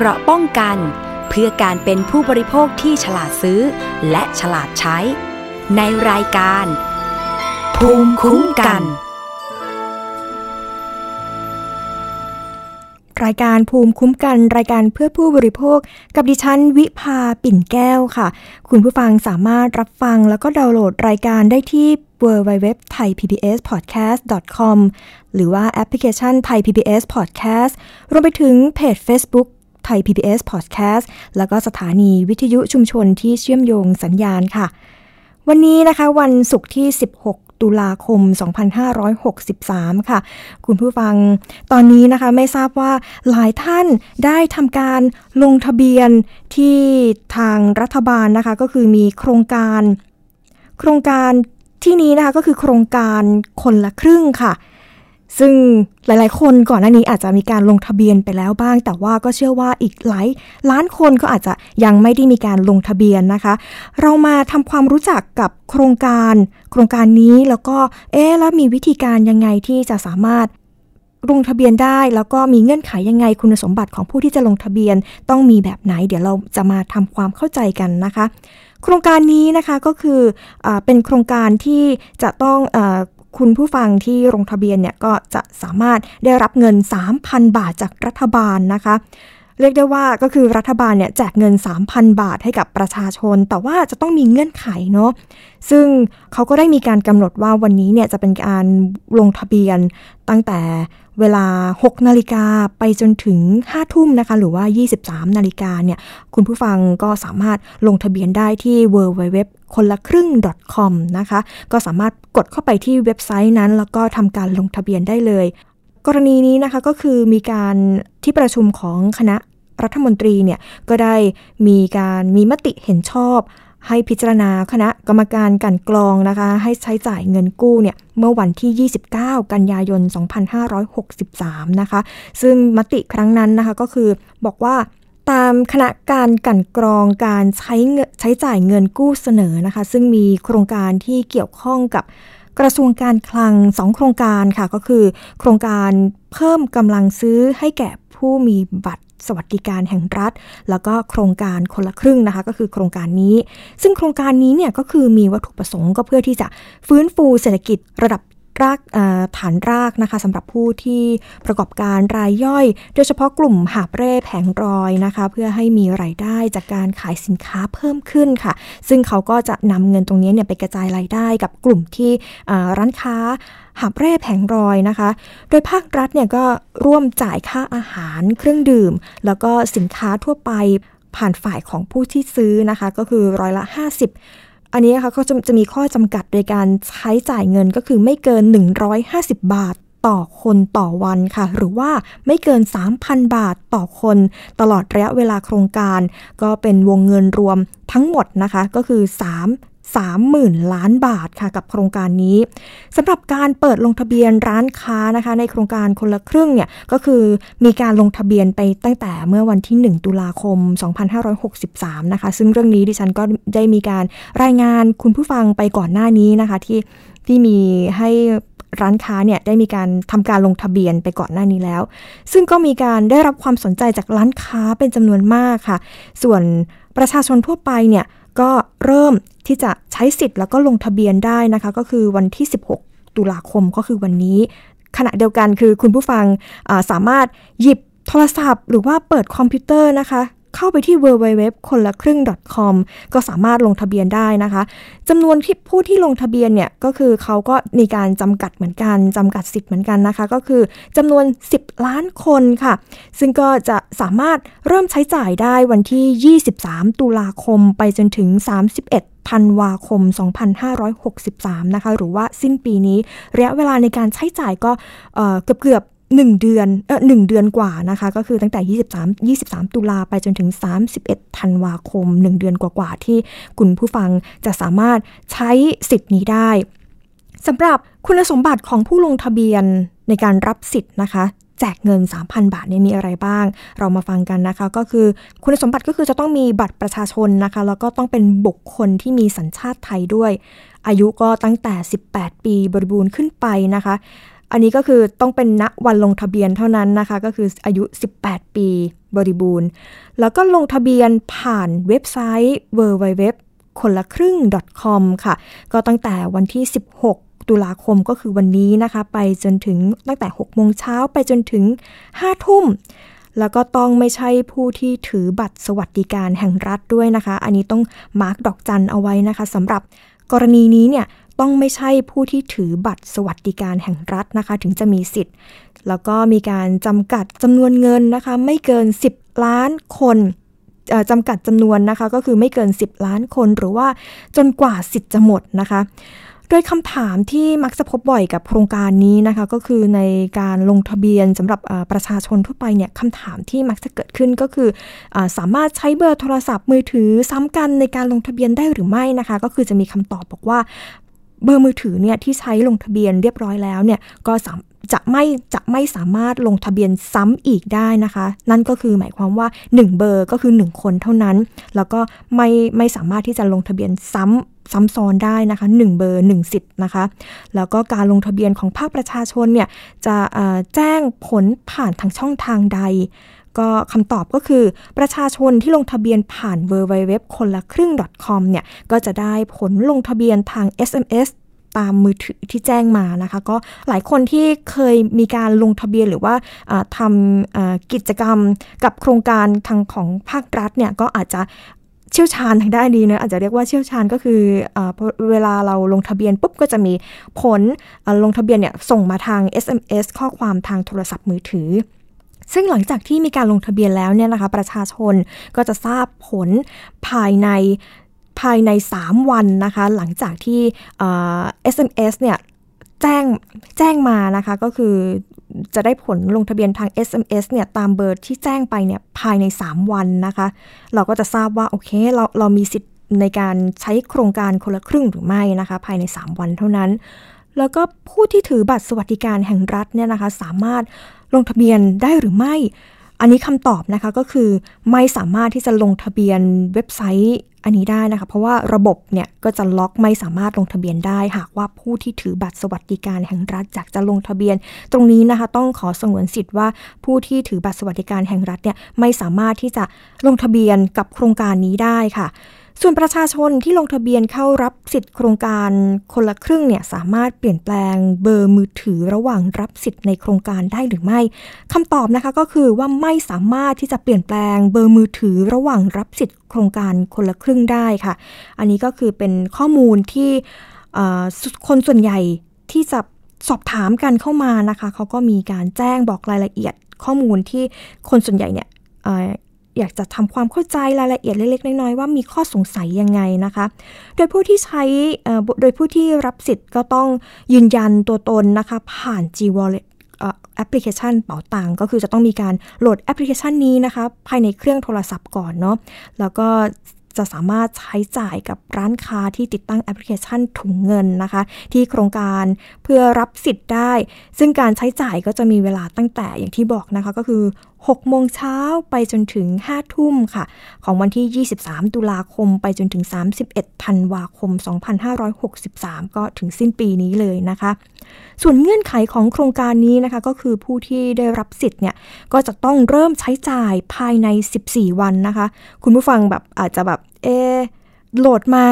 เกราะป้องกัน เพื่อการเป็นผู้บริโภคที่ฉลาดซื้อ และฉลาดใช้ ในรายการ ภูมิคุ้มกัน รายการภูมิคุ้มกัน รายการเพื่อผู้บริโภค กับดิฉันวิภาปิ่นแก้วค่ะ คุณผู้ฟังสามารถรับฟังแล้วก็ดาวน์โหลดรายการได้ที่ www thai pbs podcast com หรือว่าแอปพลิเคชัน Thai PBS Podcast รวมไปถึงเพจ Facebook ไทย PBS Podcast แล้วก็สถานีวิทยุชุมชนที่เชื่อมโยงสัญญาณค่ะ วันนี้นะคะวันศุกร์ที่ 16ตุลาคม 2563 ค่ะ คุณผู้ฟัง ตอนนี้นะคะไม่ทราบว่าหลายท่านได้ทำการลงทะเบียนที่ทางรัฐบาลนะคะ ก็คือมีโครงการ โครงการที่นี้นะคะก็คือโครงการคนละครึ่งค่ะ ซึ่งหลายๆ คนก่อนหน้านี้อาจจะมีการลงทะเบียนไปแล้วบ้าง แต่ว่าก็เชื่อว่าอีกหลายล้านคนก็อาจจะยังไม่ได้มีการลงทะเบียนนะคะ เรามาทำความรู้จักกับโครงการ โครงการนี้แล้วก็เอ๊แล้วมีวิธีการยังไงที่จะสามารถลงทะเบียนได้แล้วก็มีเงื่อนไขยังไงคุณสมบัติของผู้ที่จะลงทะเบียนต้องมีแบบไหน เดี๋ยวเราจะมาทำความเข้าใจกันนะคะ โครงการนี้นะคะก็คืออเป็นโครงการที่จะต้องอ คุณผู้ฟังที่ลงทะเบียนเนี่ยก็จะสามารถได้รับเงิน 3,000 บาทจากรัฐบาลนะคะเรียกได้ว่าก็คือรัฐบาลเนี่ยแจกเงิน 3,000 บาทให้กับประชาชน แต่ว่าจะต้องมีเงื่อนไขเนาะซึ่งเขาก็ได้มีการกำหนดว่าวันนี้เนี่ยจะเป็นการลงทะเบียนตั้งแต่ เวลา 6 นาฬิกาไปจนถึง 5 ทุ่มนะคะ หรือว่า 23 นาฬิกาเนี่ย คุณผู้ฟังก็สามารถลงทะเบียนได้ที่ www คนละครึ่ง .com นะคะ ก็สามารถกดเข้าไปที่เว็บไซต์นั้น แล้วก็ทำการลงทะเบียนได้เลย กรณีนี้นะคะก็คือมีการที่ประชุมของคณะรัฐมนตรีเนี่ย ก็ได้มีการมีมติเห็นชอบ ให้พิจารณาคณะกรรมการกันกรองนะคะ ให้ใช้จ่ายเงินกู้เนี่ยเมื่อวันที่ 29 กันยายน 2563 นะคะ ซึ่งมติครั้งนั้นนะคะก็คือบอกว่าตามคณะการกันกรองการใช้ใช้จ่ายเงินกู้เสนอนะคะ ซึ่งมีโครงการที่เกี่ยวข้องกับกระทรวงการคลัง 2 โครงการค่ะก็คือ โครงการเพิ่มกำลังซื้อให้แก่ผู้มีบัตร สวัสดิการแห่งรัฐ แล้วก็โครงการคนละครึ่งนะคะ ก็คือโครงการนี้ ซึ่งโครงการนี้เนี่ยก็คือมีวัตถุประสงค์ก็เพื่อที่จะฟื้นฟูเศรษฐกิจระดับ รากฐานรากนะคะสำหรับผู้ที่ประกอบการรายย่อย โดยเฉพาะกลุ่มหาบเร่แผงรอยนะคะ เพื่อให้มีไรายได้จากการขายสินค้าเพิ่มขึ้นค่ะ ซึ่งเขาก็จะนำเงินตรงนี้เนี่ยไปกระจายรายได้กับกลุ่มที่ร้านค้าหาบเร่แผงรอยนะคะ โดยภาครัฐเนี่ยก็ร่วมจ่ายค่าอาหารเครื่องดื่ม แล้วก็สินค้าทั่วไปผ่านฝ่ายของผู้ที่ซื้อนะคะ ก็คือร้อยละ 50 อันนี้นะคะเขาจะจะมีข้อจำกัดโดยการใช้จ่ายเงินก็คือไม่เกิน 150 บาทต่อคนต่อวันค่ะ หรือว่าไม่เกิน 3,000 บาทต่อคน ตลอดระยะเวลาโครงการ ก็เป็นวงเงินรวมทั้งหมดนะคะ ก็คือ 3 30,000 ล้านบาทค่ะกับโครงการนี้สำหรับการเปิดลงทะเบียนร้านค้านะคะ ในโครงการคนละครึ่งเนี่ยก็คือมีการลงทะเบียนไปตั้งแต่เมื่อวันที่ 1 ตุลาคม 2563 นะคะ ซึ่งเรื่องนี้ดิฉันก็ได้มีการรายงานคุณผู้ฟังไปก่อนหน้านี้นะคะ ที่ที่มีให้ร้านค้าเนี่ยได้มีการทำการลงทะเบียนไปก่อนหน้านี้แล้ว ซึ่งก็มีการได้รับความสนใจจากร้านค้าเป็นจำนวนมากค่ะ ส่วนประชาชนทั่วไปเนี่ย ก็เริ่มที่จะใช้สิทธิ์แล้วก็ลงทะเบียนได้นะคะ ก็คือวันที่ 16 ตุลาคมก็คือวันนี้ ขณะเดียวกันคือคุณผู้ฟังสามารถหยิบโทรศัพท์ หรือว่าเปิดคอมพิวเตอร์นะคะ เข้าไปที่ www คนละครึ่ง .com ก็สามารถลงทะเบียนได้นะคะจำนวนที่ผู้ที่ลงทะเบียนเนี่ยก็คือเขาก็มีการจำกัดเหมือนกันจำกัดสิทธิ์เหมือนกันนะคะ ก็คือจำนวน 10 ล้านคนค่ะ ซึ่งก็จะสามารถเริ่มใช้จ่ายได้วันที่ 23 ตุลาคมไปจนถึง 31ธันวาคม 2563 นะคะ หรือว่าสิ้นปีนี้ ระยะเวลาในการใช้จ่ายก็เกือบเกือบ หนึ่งเดือนเออหนึ่งเดือนกว่านะคะ ก็คือตั้งแต่ 23 23 ตุลาไปจนถึง 31 ธันวาคม 1 เดือนกว่าๆที่คุณผู้ฟังจะสามารถใช้สิทธิ์นี้ได้สำหรับคุณสมบัติของผู้ลงทะเบียนในการรับสิทธิ์นะคะ แจกเงิน 3,000 บาทเนี่ยมีอะไรบ้าง เรามาฟังกันนะคะ ก็คือคุณสมบัติก็คือจะต้องมีบัตรประชาชนนะคะ แล้วก็ต้องเป็นบุคคลที่มีสัญชาติไทยด้วย อายุก็ตั้งแต่ 18 ปีบริบูรณ์ขึ้นไปนะคะ อันนี้ก็คือต้องเป็นณวันลงทะเบียนเท่านั้นนะคะ ก็คืออายุ 18 ปีบริบูรณ์ แล้วก็ลงทะเบียนผ่านเว็บไซต์ www คนละครึ่ง .com ค่ะ ก็ตั้งแต่วันที่ 16 ตุลาคมก็คือวันนี้นะคะ ไปจนถึงตั้งแต่ 6 โมงเช้าไปจนถึง 5 ทุ่ม แล้วก็ต้องไม่ใช่ผู้ที่ถือบัตรสวัสดิการแห่งรัฐด้วยนะคะ อันนี้ต้องมาร์กดอกจันเอาไว้นะคะสำหรับกรณีนี้เนี่ย ต้องไม่ใช่ผู้ที่ถือบัตรสวัสดิการแห่งรัฐนะคะ ถึงจะมีสิทธิ์ แล้วก็มีการจำกัดจำนวนเงินนะคะ ไม่เกิน 10 ล้านคนจำกัดจำนวนนะคะ ก็คือไม่เกิน 10 ล้านคน หรือว่าจนกว่าสิทธิ์จะหมดนะคะโดยคำถามที่มักจะพบบ่อยกับโครงการนี้นะคะ ก็คือในการลงทะเบียนสำหรับประชาชนทั่วไปเนี่ยคำถามที่มักจะเกิดขึ้นก็คืออสามารถใช้เบอร์โทรศัพท์มือถือซ้ำกันในการลงทะเบียนได้หรือไม่นะคะ ก็คือจะมีคำตอบบอกว่า เบอร์มือถือเนี่ยที่ใช้ลงทะเบียนเรียบร้อยแล้วเนี่ยก็จะไม่จะไม่สามารถลงทะเบียนซ้ำอีกได้นะคะ นั่นก็คือหมายความว่า 1 เบอร์ก็คือ 1 คนเท่านั้น แล้วก็ไม่ไม่สามารถที่จะลงทะเบียนซ้ำซ้ำซ้อนได้นะคะ 1 เบอร์1สิทธิ์นะคะ แล้วก็การลงทะเบียนของภาคประชาชนเนี่ยจะแจ้งผลผ่านทางช่องทางใด ก็คำตอบก็คือประชาชนที่ลงทะเบียนผ่าน w w w คนละครึ่ง .com เนี่ยก็จะได้ผลลงทะเบียนทาง SMS ตามมือถือที่แจ้งมานะคะ ก็หลายคนที่เคยมีการลงทะเบียนหรือว่าทำกิจกรรมกับโครงการทางของภาครัฐเนี่ยก็อาจจะเชี่ยวชาญทางด้านดีนะอาจจะเรียกว่าเชี่ยวชาญก็คืออเวลาเราลงทะเบียนปุ๊บก็จะมีผลลงทะเบียนเนี่ยส่งมาทาง SMS ข้อความทางโทรศัพท์มือถือ ซึ่งหลังจากที่มีการลงทะเบียนแล้วเนี่ยนะคะประชาชนก็จะทราบผลภายในภายใน 3 วันนะคะหลังจากที่ SMS เนี่ยแจ้งแจ้งมานะคะก็คือจะได้ผลลงทะเบียนทาง SMS เนี่ยตามเบอร์ที่แจ้งไปเนี่ยภายใน 3 วันนะคะ เราก็จะทราบว่าโอเคเราเรามีสิทธิ์ในการใช้โครงการคนละครึ่งหรือไม่นะคะ ภายใน 3 วันเท่านั้น แล้วก็ผู้ที่ถือบัตรสวัสดิการแห่งรัฐเนี่ยนะคะ สามารถ ลงทะเบียนได้หรือไม่ อันนี้คำตอบนะคะก็คือไม่สามารถที่จะลงทะเบียนเว็บไซต์อันนี้ได้นะคะ เพราะว่าระบบเนี่ยก็จะล็อกไม่สามารถลงทะเบียนได้ หากว่าผู้ที่ถือบัตรสวัสดิการแห่งรัฐจากจะลงทะเบียน ตรงนี้นะคะต้องขอสงวนสิทธิ์ว่าผู้ที่ถือบัตรสวัสดิการแห่งรัฐเนี่ยไม่สามารถที่จะลงทะเบียนกับโครงการนี้ได้ค่ะ ส่วนประชาชนที่ลงทะเบียนเข้ารับสิทธิ์โครงการคนละครึ่งเนี่ยสามารถเปลี่ยนแปลงเบอร์มือถือระหว่างรับสิทธิ์ในโครงการได้หรือไม่คำตอบนะคะก็คือว่าไม่สามารถที่จะเปลี่ยนแปลงเบอร์มือถือระหว่างรับสิทธิ์โครงการคนละครึ่งได้ค่ะ อันนี้ก็คือเป็นข้อมูลที่คนส่วนใหญ่ที่จะสอบถามกันเข้ามานะคะเขาก็มีการแจ้งบอกรายละเอียดข้อมูลที่คนส่วนใหญ่เนี่ย อยากจะทำความเข้าใจรายละเอียดเล็ก ๆ น้อยๆว่ามีข้อสงสัยยังไงนะคะ โดยผู้ที่ใช้โดยผู้ที่รับสิทธิ์ก็ต้องยืนยันตัวตนนะคะผ่าน G Wallet แอปพลิเคชันเป๋าตังก็คือจะต้องมีการโหลดแอปพลิเคชันนี้นะคะภายในเครื่องโทรศัพท์ก่อนเนาะแล้วก็จะสามารถใช้จ่ายกับร้านค้าที่ติดตั้งแอปพลิเคชันถุงเงินนะคะ ที่โครงการเพื่อรับสิทธิ์ได้ ซึ่งการใช้จ่ายก็จะมีเวลาตั้งแต่อย่างที่บอกนะคะ ก็คือ 6 โมงเช้าไปจนถึง 5 ทุ่มค่ะ ของวันที่ 23 ตุลาคมไปจนถึง 31 ธันวาคม 2563 ก็ถึงสิ้นปีนี้เลยนะคะ ส่วนเงื่อนไขของโครงการนี้นะคะ ก็คือผู้ที่ได้รับสิทธิ์เนี่ย ก็จะต้องเริ่มใช้จ่ายภายใน 14 วันนะคะ คุณผู้ฟังแบบอาจจะแบบเอโหลดมา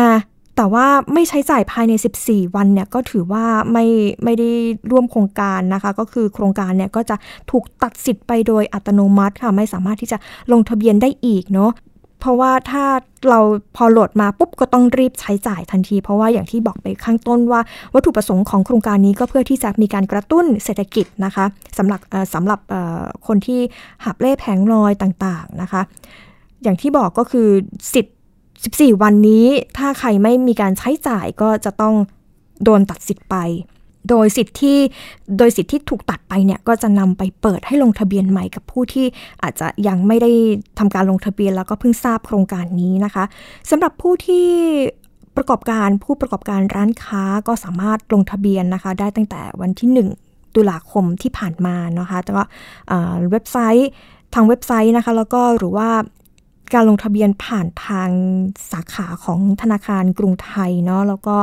แต่ว่าไม่ใช้จ่ายภายใน 14 วันเนี่ยก็ถือว่าไม่ไม่ได้ร่วมโครงการนะคะ ก็คือโครงการเนี่ยก็จะถูกตัดสิทธิ์ไปโดยอัตโนมัติค่ะไม่สามารถที่จะลงทะเบียนได้อีกเนาะเพราะว่าถ้าเราพอโหลดมาปุ๊บก็ต้องรีบใช้จ่ายทันที เพราะว่าอย่างที่บอกไปข้างต้นว่า วัตถุประสงค์ของโครงการนี้ก็เพื่อที่จะมีการกระตุ้นเศรษฐกิจนะคะสำหรับสำหรับคนที่หับเล่แผงลอยต่างๆนะคะ อย่างที่บอกก็คือสิทธิ 14 วันนี้ถ้าใครไม่มีการใช้จ่ายก็จะต้องโดนตัดสิทธิ์ไป โดยสิทธิ์ที่โดยสิทธิ์ที่ถูกตัดไปเนี่ยก็จะนำไปเปิดให้ลงทะเบียนใหม่กับผู้ที่อาจจะยังไม่ได้ทำการลงทะเบียนแล้วก็เพิ่งทราบโครงการนี้นะคะสำหรับผู้ที่ประกอบการผู้ประกอบการร้านค้าก็สามารถลงทะเบียนนะคะ ได้ตั้งแต่วันที่ 1 ตุลาคมที่ผ่านมานะคะแต่ว่าเว็บไซต์ทางเว็บไซต์นะคะ แล้วก็หรือว่า การลงทะเบียนผ่านทางสาขาของธนาคารกรุงไทยเนาะแล้วก็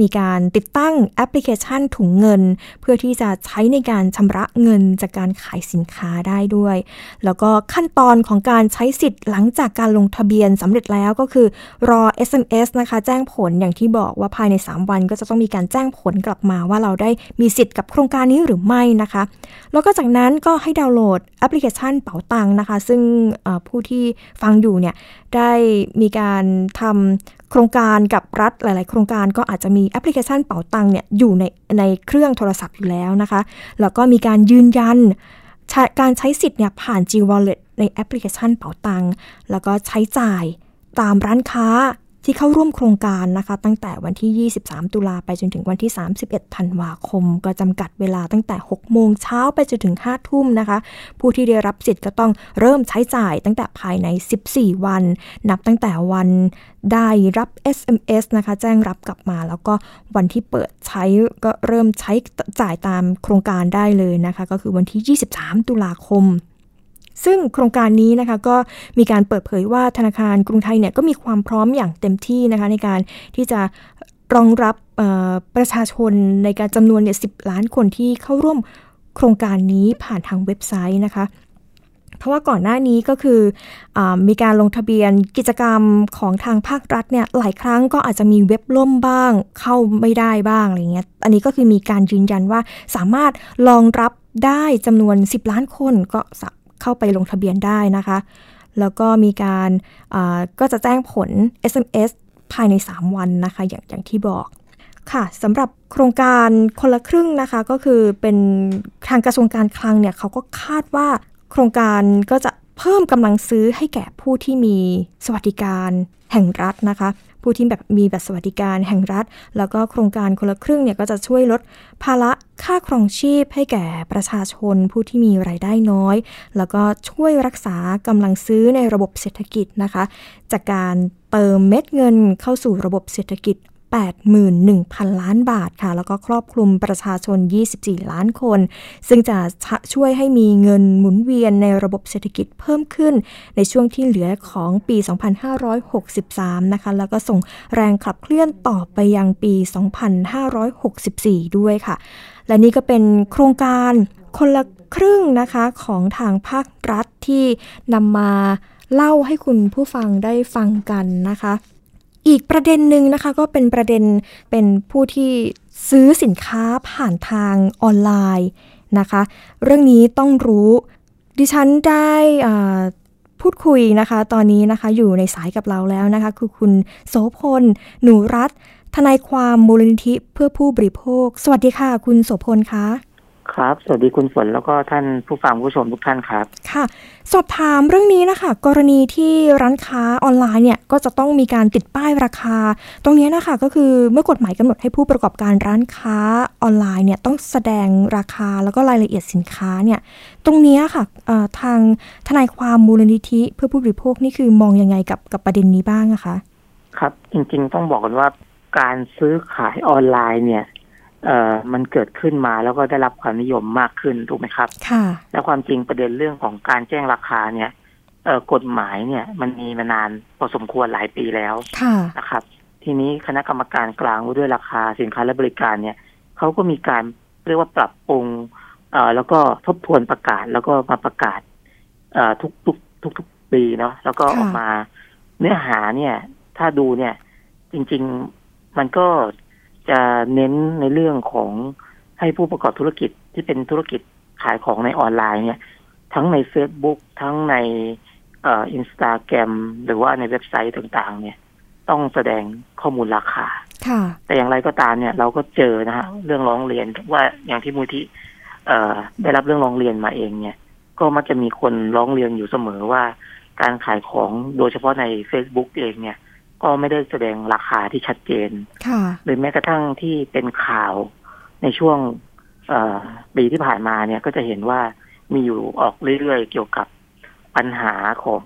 มีการติดตั้งแอปพลิเคชันถุงเงิน เพื่อที่จะใช้ในการชำระเงินจากการขายสินค้าได้ด้วย แล้วก็ขั้นตอนของการใช้สิทธิ์หลังจากการลงทะเบียนสำเร็จแล้วก็คือรอ SMS นะคะ แจ้งผลอย่างที่บอกว่าภายใน 3 วันก็จะต้องมีการแจ้งผลกลับมาว่าเราได้มีสิทธิ์กับโครงการนี้หรือไม่นะคะ แล้วก็จากนั้นก็ให้ดาวน์โหลดแอปพลิเคชันเป๋าตังนะคะ ซึ่งผู้ที่ฟังอยู่เนี่ยได้มีการทำโครงการกับรัฐหลาย ๆ โครงการก็อาจจะมีแอปพลิเคชันเป๋าตังเนี่ยอยู่ในในเครื่องโทรศัพท์อยู่แล้วนะคะ แล้วก็มีการยืนยันการใช้สิทธิ์เนี่ยผ่าน G Wallet ในแอปพลิเคชันเป๋าตังแล้วก็ใช้จ่ายตามร้านค้า ที่เข้าร่วมโครงการนะคะ ตั้งแต่วันที่ 23 ตุลาไปจนถึงวันที่ 31 ธันวาคม ก็จำกัดเวลาตั้งแต่ 6 โมงเช้าไปจนถึง 5 ทุ่มนะคะ ผู้ที่ได้รับสิทธิ์ก็ต้องเริ่มใช้จ่ายตั้งแต่ภายใน 14 วัน นับตั้งแต่วันได้รับ SMS นะคะ แจ้งรับกลับมา แล้วก็วันที่เปิดใช้ก็เริ่มใช้จ่ายตามโครงการได้เลยนะคะ ก็คือวันที่ 23 ตุลาคม ซึ่งโครงการนี้นะคะก็มีการเปิดเผยว่าธนาคารกรุงไทยเนี่ยก็มีความพร้อมอย่างเต็มที่นะคะในการที่จะรองรับประชาชนในการจำนวนเนี่ยสิล้านคนที่เข้าร่วมโครงการนี้ผ่านทางเว็บไซต์นะคะ เพราะว่าก่อนหน้านี้ก็คืออมีการลงทะเบียนกิจกรรมของทางภาครัฐเนี่ยหลายครั้งก็อาจจะมีเว็บล่มบ้าง เข้าไม่ได้บ้างอะไรเงี้ย อันนี้ก็คือมีการยืนยันว่าสามารถรองรับได้จำนวน 10 ล้านคนก็ เข้าไปลงทะเบียนได้นะคะ แล้วก็มีการก็จะแจ้งผล SMS ภายใน 3 วันนะคะอย่างอย่างที่บอกค่ะสำหรับโครงการคนละครึ่งนะคะก็คือเป็นทางกระทรวงการคลังเนี่ยเขาก็คาดว่าโครงการก็จะเพิ่มกำลังซื้อให้แก่ผู้ที่มีสวัสดิการแห่งรัฐนะคะ ผู้ที่แบบมีบัตรสวัสดิการแห่งรัฐ แล้วก็โครงการคนละครึ่งเนี่ยก็จะช่วยลดภาระค่าครองชีพให้แก่ประชาชน ผู้ที่มีไรายได้น้อย แล้วก็ช่วยรักษากำลังซื้อในระบบเศรษฐกิจนะคะ จากการเติมเม็ดเงินเข้าสู่ระบบเศรษฐกิจ 81,000 ล้านบาทค่ะ แล้วก็ครอบคลุมประชาชน 24 ล้านคน ซึ่งจะช่วยให้มีเงินหมุนเวียนในระบบเศรษฐกิจเพิ่มขึ้น ในช่วงที่เหลือของปี 2563 นะคะ แล้วก็ส่งแรงขับเคลื่อนต่อไปยังปี 2564 ด้วยค่ะ และนี่ก็เป็นโครงการคนละครึ่งนะคะของทางภาครัฐที่นำมาเล่าให้คุณผู้ฟังได้ฟังกันนะคะ อีกประเด็นหนึ่งนะคะก็เป็นประเด็นเป็นผู้ที่ซื้อสินค้าผ่านทางออนไลน์นะคะ เรื่องนี้ต้องรู้ดิฉันได้พูดคุยนะคะ ตอนนี้นะคะอยู่ในสายกับเราแล้วนะคะ คือคุณโสพล หนูรัตทนายความมูลนิธิเพื่อผู้บริโภค สวัสดีค่ะ คุณโสพลคะ ครับ สวัสดีคุณฝนแล้วก็ท่านผู้ฟังผู้ชมทุกท่านครับ ค่ะ สอบถามเรื่องนี้นะคะ กรณีที่ร้านค้าออนไลน์เนี่ยก็จะต้องมีการติดป้ายราคา ตรงนี้นะคะก็คือเมื่อกฎหมายกำหนดให้ผู้ประกอบการร้านค้าออนไลน์เนี่ยต้องแสดงราคาแล้วก็รายละเอียดสินค้าเนี่ยตรงนี้ค่ะทางทนายความมูลนิธิเพื่อผู้บริโภคนี่คือมองยังไงกับกับประเด็นนี้บ้างนะคะ ครับจริงๆต้องบอกกันว่าการซื้อขายออนไลน์เนี่ย เอ่อมันเกิดขึ้นมาแล้วก็ได้รับความนิยมมากขึ้นถูกไหมครับค่ะแล้วความจริงประเด็นเรื่องของการแจ้งราคาเนี่ยเอ่อกฎหมายเนี่ย มันมีมานานพอสมควรหลายปีแล้วนะครับ ทีนี้คณะกรรมการกลางว่าด้วยราคาสินค้าและบริการเนี่ยเขาก็มีการเรียกว่าปรับปรุงเอ่อแล้วก็ทบทวนประกาศแล้วก็มาประกาศเอ่อทุกทุกทุกทุกปีเนาะแล้วก็ออกมาเนื้อหาเนี่ย ถ้าดูเนี่ย จริง ๆ มันก็ จะเน้นในเรื่องของให้ผู้ประกอบธุรกิจที่เป็นธุรกิจขายของในออนไลน์เนี่ย ทั้งใน Facebook ทั้งในเอ่ออินสตาแกรมหรือว่าในเว็บไซต์ต่างๆ เนี่ย ต้องแสดงข้อมูลราคาแต่อย่างไรก็ตามเนี่ย เราก็เจอนะฮะเรื่องร้องเรียนว่าอย่างที่มูลที่เอ่อได้รับเรื่องร้องเรียนมาเองเนี่ย ก็มักจะมีคนร้องเรียนอยู่เสมอว่าการขายของโดยเฉพาะใน Facebook เองเนี่ย ก็ไม่ได้แสดงราคาที่ชัดเจนหรือแม้กระทั่งที่เป็นข่าวในช่วงปีที่ผ่านมาเนี่ยก็จะเห็นว่ามีอยู่ออกเรื่อยๆ เกี่ยวกับปัญหาของ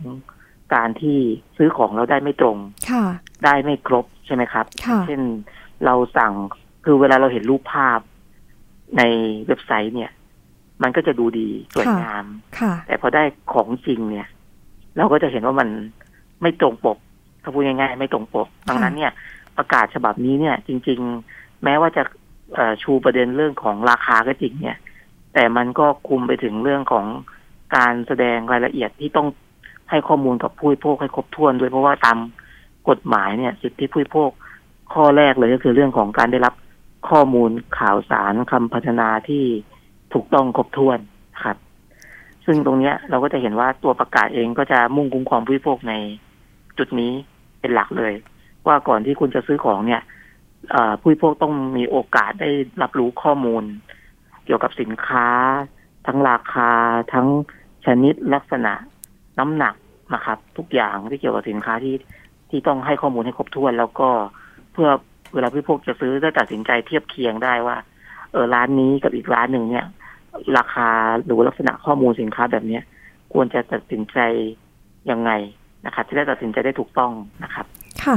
การที่ซื้อของเราได้ไม่ตรงได้ไม่ครบใช่ไหมครับ เช่นเราสั่งคือเวลาเราเห็นรูปภาพในเว็บไซต์เนี่ย มันก็จะดูดีสวยงามแต่พอได้ของจริงเนี่ย เราก็จะเห็นว่ามันไม่ตรงปก ถ้าพูดง่ายๆไม่ตรงปกดังนั้นเนี่ยประกาศฉบับนี้เนี่ยจริง ๆ แม้ว่าจะชูประเด็นเรื่องของราคาก็จริงเนี่ย แต่มันก็คุมไปถึงเรื่องของการแสดงรายละเอียดที่ต้องให้ข้อมูลกับผู้บริโภคให้ครบถ้วนด้วยเพราะว่าตามกฎหมายเนี่ยสิทธิผู้บริโภคข้อแรกเลยก็คือเรื่องของการได้รับข้อมูลข่าวสารคำพัฒนาที่ถูกต้องครบถ้วนครับ ซึ่งตรงเนี้ยเราก็จะเห็นว่าตัวประกาศเองก็จะมุ่งคุ้มครองผู้บริโภคในจุดนี้ เป็นหลักเลย ว่าก่อนที่คุณจะซื้อของเนี่ยผู้บริโภคต้องมีโอกาสได้รับรู้ข้อมูล เกี่ยวกับสินค้า ทั้งราคาทั้งชนิดลักษณะน้ำหนักนะครับ ทุกอย่างที่เกี่ยวกับสินค้าที่ที่ต้องให้ข้อมูลให้ครบถ้วน แล้วก็เพื่อเวลาผู้พกจะซื้อได้ตัดสินใจเทียบเคียงได้ว่า เออร้านนี้กับอีกร้านหนึ่งเนี่ย ราคาหรือลักษณะข้อมูลสินค้าแบบเนี้ย ควรจะตัดสินใจยังไง นะครับที่ได้ตัดสินใจได้ถูกต้องนะครับค่ะ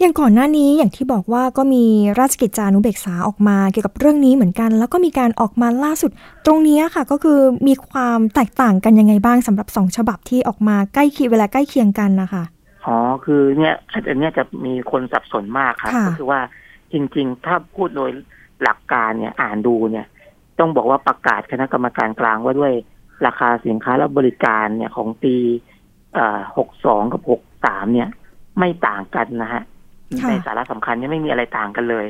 อย่างก่อนหน้านี้อย่างที่บอกว่าก็มีราชกิจจานุเบกษาออกมาเกี่ยวกับเรื่องนี้เหมือนกัน แล้วก็มีการออกมาล่าสุด ตรงนี้ค่ะ ก็คือมีความแตกต่างกันยังไงบ้างสำหรับสองฉบับที่ออกมาใกล้เคียงเวลาใกล้เคียงกันนะคะอ๋อคือเนี่ยอันนี้จะมีคนสับสนมากครับก็คือว่าจริง ๆ ถ้าพูดโดยหลักการเนี่ยอ่านดูเนี่ย ต้องบอกว่าประกาศคณะกรรมการกลางว่าด้วยราคาสินค้าและบริการเนี่ยของปี หกสองกับหกสามเนี่ย ไม่ต่างกันนะฮะในสาระสำคัญเนี่ยไม่มีอะไรต่างกันเลย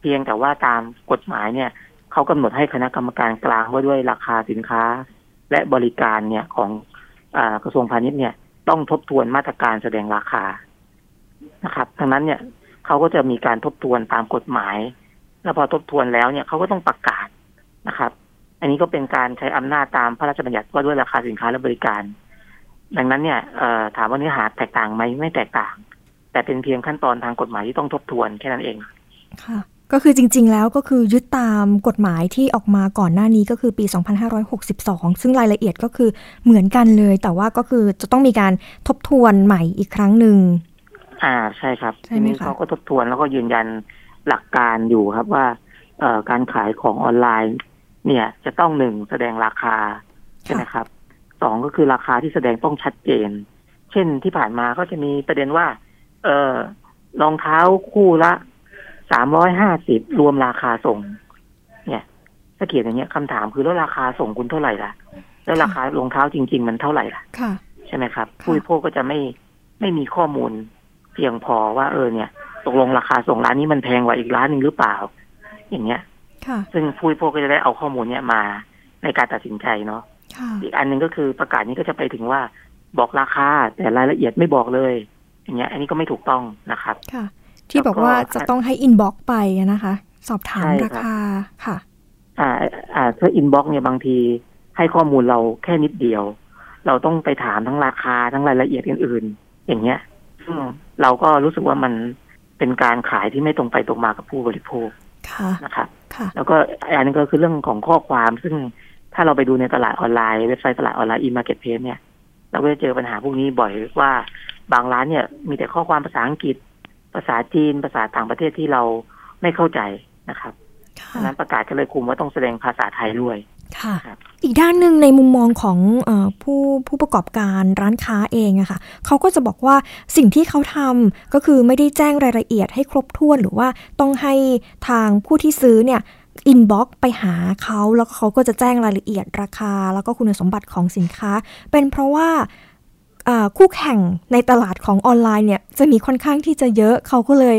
เพียงแต่ว่าตามกฎหมายเนี่ยเขากำหนดให้คณะกรรมการกลางว่าด้วยราคาสินค้า และบริการเนี่ยของอกระทรวงพาณิชย์เนี่ย ต้องทบทวนมาตรการแสดงราคานะครับทั้งนั้นเนี่ยเขาก็จะมีการทบทวนตามกฎหมาย แล้วพอทบทวนแล้วเนี่ยเขาก็ต้องประกาศนะครับ อันนี้ก็เป็นการใช้อำนาจตามพระราชบัญญัติว่าด้วยราคาสินค้าและบริการ ดังนั้นเนี่ยถามว่าเนื้อหาแตกต่างไหมไม่แตกต่าง แต่เป็นเพียงขั้นตอนทางกฎหมายที่ต้องทบทวนแค่นั้นเอง ค่ะ ก็คือจริง ๆ แล้วก็คือยึดตามกฎหมายที่ออกมาก่อนหน้านี้ก็คือปี 2562 ซึ่งรายละเอียดก็คือเหมือนกันเลย แต่ว่าก็คือจะต้องมีการทบทวนใหม่อีกครั้งหนึ่งอ่าใช่ครับทีนี้เขาก็ทบทวนแล้วก็ยืนยันหลักการอยู่ครับว่าเอ่อการขายของออนไลน์ เนี่ยจะต้องหนึ่งแสดงราคาใช่ไหมครับสอง ก็คือราคาที่แสดงต้องชัดเจน เช่นที่ผ่านมาก็จะมีประเด็นว่า เออรองเท้าคู่ละสามร้อยห้าสิบรวมราคาส่ง เนี่ยถ้าเขียนอย่างเงี้ยคำถามคือแล้วราคาส่งคุณเท่าไหร่ล่ะ แล้วราคารองเท้าจริง ๆ มันเท่าไหร่ล่ะใช่ไหมครับ ผู้บริโภคก็จะไม่ไม่มีข้อมูล เพียงพอว่าเออเนี่ยตกลงราคาส่งร้านนี้มันแพงกว่าอีกร้านหนึ่งหรือเปล่า อย่างเงี้ยซึ่งผู้บริโภคก็จะได้เอาข้อมูลเนี้ยมาในการตัดสินใจเนาะ อีกอันหนึ่งก็คือประกาศนี้ก็จะไปถึงว่าบอกราคาแต่รายละเอียดไม่บอกเลย อย่างเงี้ย อันนี้ก็ไม่ถูกต้องนะครับ ค่ะ ที่บอกว่าจะต้องให้ inbox ไปนะคะ สอบถามราคาค่ะ อ่า อ่าถ้า inbox เนี่ยบางทีให้ข้อมูลเราแค่นิดเดียว เราต้องไปถามทั้งราคาทั้งรายละเอียดอื่นๆ อย่างเงี้ยซึ่งเราก็รู้สึกว่ามันเป็นการขายที่ไม่ตรงไปตรงมากับผู้บริโภคนะครับแล้วก็อันนี้ก็คือเรื่องของข้อความซึ่ง ถ้าเราไปดูในตลาดออนไลน์เว็บไซต์ตลาดออนไลน์ e-marketplace เนี่ย เราก็จะเจอปัญหาพวกนี้บ่อยว่าบางร้านเนี่ย มีแต่ข้อความภาษาอังกฤษ ภาษาจีน ภาษาต่างประเทศที่เราไม่เข้าใจนะครับดังนั้นประกาศก็เลยคุมว่าต้องแสดงภาษาไทยด้วยค่ะ อีกด้านหนึ่งในมุมมองของอผู้ผู้ประกอบการร้านค้าเองอะค่ะเขาก็จะบอกว่าสิ่งที่เขาทำก็คือไม่ได้แจ้งรายละเอียดให้ครบถ้วน หรือว่าต้องให้ทางผู้ที่ซื้อเนี่ย อินบ็อกไปหาเขาแล้วเขาก็จะแจ้งรายละเอียดราคา แล้วก็คุณสมบัติของสินค้า เป็นเพราะว่าคู่แข่งในตลาดของออนไลน์เนี่ยจะมีค่อนข้างที่จะเยอะเขาก็เลย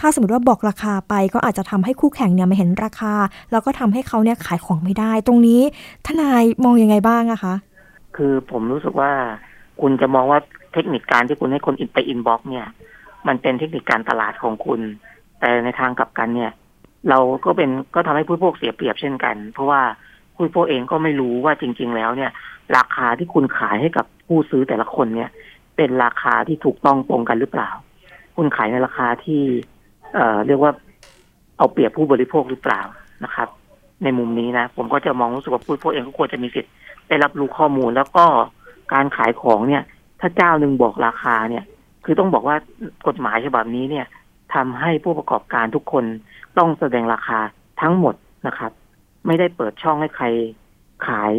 ถ้าสมมติว่าบอกราคาไป ก็อาจจะทำให้คู่แข่งเนี่ยมาเห็นราคา แล้วก็ทำให้เขาเนี่ยขายของไม่ได้ ตรงนี้ทนายมองยังไงบ้างอะคะ คือผมรู้สึกว่าคุณจะมองว่าเทคนิคการที่คุณให้คนไปอินบ็อกเนี่ย มันเป็นเทคนิคการตลาดของคุณ แต่ในทางกลับกันเนี่ย เราก็เป็นก็ทำให้ผู้พวกเสียเปรียบเช่นกัน เพราะว่าผู้พวกเองก็ไม่รู้ว่าจริง ๆ แล้วเนี่ย ราคาที่คุณขายให้กับผู้ซื้อแต่ละคนเนี่ย เป็นราคาที่ถูกต้องตรงกันหรือเปล่า คุณขายในราคาที่ เอ่อ เรียกว่าเอาเปรียบผู้บริโภคหรือเปล่านะครับ ในมุมนี้นะ ผมก็จะมองรู้สึกว่าผู้บริโภคเองก็ควรจะมีสิทธิ์ได้รับรู้ข้อมูลแล้วก็การขายของเนี่ย ถ้าเจ้าหนึ่งบอกราคาเนี่ย คือต้องบอกว่ากฎหมายฉบับนี้เนี่ยทำให้ผู้ประกอบการทุกคน ต้องแสดงราคาทั้งหมดนะครับ ไม่ได้เปิดช่องให้ใครขาย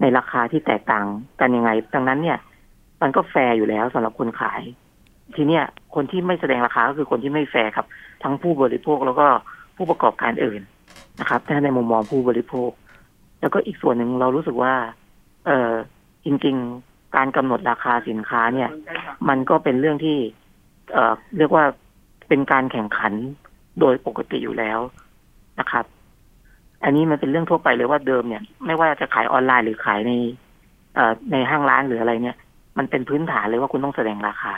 ในราคาที่แตกต่างกันยังไง ดังนั้นเนี่ย มันก็แฟร์อยู่แล้วสำหรับคนขาย ทีเนี้ยคนที่ไม่แสดงราคาก็คือคนที่ไม่แฟร์ครับ ทั้งผู้บริโภคแล้วก็ผู้ประกอบการอื่นนะครับถ้าในมุมมองผู้บริโภค แล้วก็อีกส่วนหนึ่งเรารู้สึกว่า เออจริง ๆ การกำหนดราคาสินค้าเนี่ย มันก็เป็นเรื่องที่ เอ่อเรียกว่าเป็นการแข่งขัน โดยปกติอยู่แล้วนะครับ อันนี้มันเป็นเรื่องทั่วไปเลยว่าเดิมเนี่ย ไม่ว่าจะขายออนไลน์หรือขายในเอ่อในห้างร้านหรืออะไรเนี่ย มันเป็นพื้นฐานเลยว่าคุณต้องแสดงราคา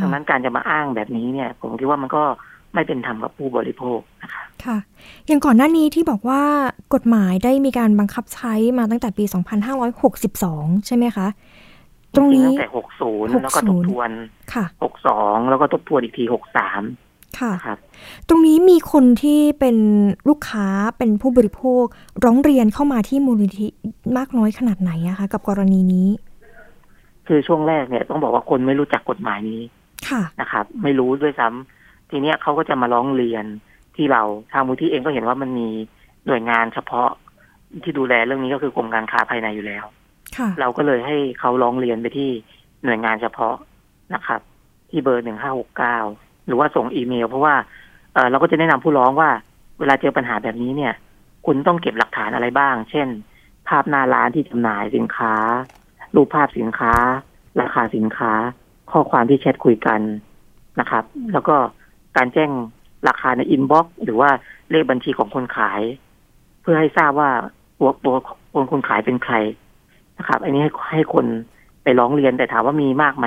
ดังนั้นการจะมาอ้างแบบนี้เนี่ย ผมคิดว่ามันก็ไม่เป็นธรรมกับผู้บริโภคนะคะค่ะ อย่างก่อนหน้านี้ที่บอกว่ากฎหมายได้มีการบังคับใช้มาตั้งแต่ปี 2562 ใช่ไหมคะ ตรงนี้ตั้งแต่ 60 แล้วก็ทบทวน ค่ะ 62 แล้วก็ทบทวนอีกที 63 ค่ะครับตรงนี้มีคนที่เป็นลูกค้าเป็นผู้บริโภคร้องเรียนเข้ามาที่มูลนิธิมากน้อยขนาดไหนอะคะกับกรณีนี้ คือช่วงแรกเนี่ยต้องบอกว่าคนไม่รู้จักกฎหมายนี้ค่ะนะครับ ไม่รู้ด้วยซ้ำทีเนี้ยเขาก็จะมาร้องเรียนที่เราทางมูลที่เองก็เห็นว่ามันมีหน่วยงานเฉพาะที่ดูแลเรื่องนี้ก็คือกรมการค้าภายในอยู่แล้วเราก็เลยให้เขาร้องเรียนไปที่หน่วยงานเฉพาะนะครับ ที่เบอร์หนึ่งห้าหกเก้า หรือว่าส่งอีเมล เพราะว่าเราก็จะแนะนำผู้ร้องว่า เวลาเจอปัญหาแบบนี้เนี่ย คุณต้องเก็บหลักฐานอะไรบ้าง เช่น ภาพหน้าร้านที่จำหน่ายสินค้า รูปภาพสินค้า ราคาสินค้า ข้อความที่แชทคุยกันนะครับ แล้วก็การแจ้งราคาในอินบ็อกซ์หรือว่าเลขบัญชีของคนขาย เพื่อให้ทราบว่าตัวตัวคนคนขายเป็นใครนะครับ อันนี้ให้ให้คนไปร้องเรียนแต่ถามว่ามีมากไหม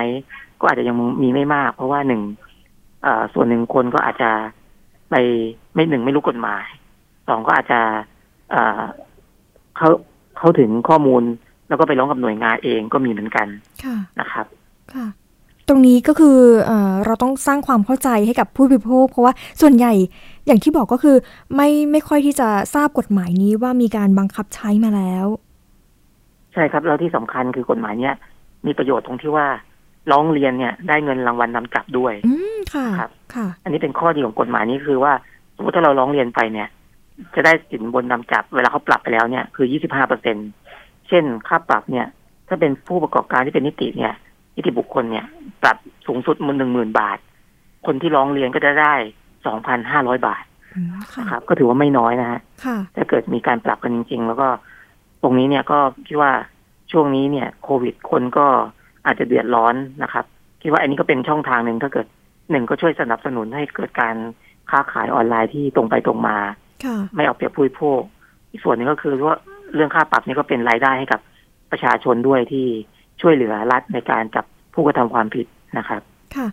ก็อาจจะยังมีไม่มาก เพราะว่าหนึ่ง ส่วนหนึ่งคนก็อาจจะไปไม่หนึ่งไม่รู้กฎหมายสองก็อาจจะเขาเขาถึงข้อมูลแล้วก็ไปร้องกับหน่วยงานเองก็มีเหมือนกันนะครับ ค่ะ ตรงนี้ก็คือเอเราต้องสร้างความเข้าใจให้กับผู้บริโภค เพราะว่าส่วนใหญ่อย่างที่บอกก็คือ ไม่ไม่ค่อยที่จะทราบกฎหมายนี้ว่ามีการบังคับใช้มาแล้ว ใช่ครับแล้วที่สำคัญคือกฎหมายเนี้ยมีประโยชน์ตรงที่ว่า ร้องเรียนเนี่ย ได้เงินรางวัลนำจับด้วย อืมค่ะครับค่ะ อันนี้เป็นข้อดีของกฎหมายนี้คือว่าสมมติถ้าเราร้องเรียนไปเนี่ย จะได้สินบนนำจับ เวลาเขาปรับไปแล้วเนี่ยคือยี่สิบห้าเปอร์เซ็นเช่นค่าปรับเนี่ย ถ้าเป็นผู้ประกอบการที่เป็นนิติเนี่ย นิติบุคคลเนี่ยปรับสูงสุดมันหนึ่งหมื่นบาท คนที่ร้องเรียนก็จะได้สองพันห้าร้อยบาทนะครับ ก็ถือว่าไม่น้อยนะฮะถ้าเกิดมีการปรับกันจริง ๆ แล้วก็ตรงนี้เนี่ยก็คิดว่าช่วงนี้เนี่ย โควิดคนก็ อาจจะเดือดร้อนนะครับคิดว่าอันนี้ก็เป็นช่องทางหนึ่งถ้าเกิดหนึ่งก็ช่วยสนับสนุนให้เกิดการค้าขายออนไลน์ที่ตรงไปตรงมาไม่เอาเปรียบผู้บริโภคอีกส่วนหนึ่งก็คือว่าเรื่องค่าปรับนี่ก็เป็นรายได้ให้กับประชาชนด้วยที่ช่วยเหลือรัฐในการจับผู้กระทำความผิดนะครับ ค่ะ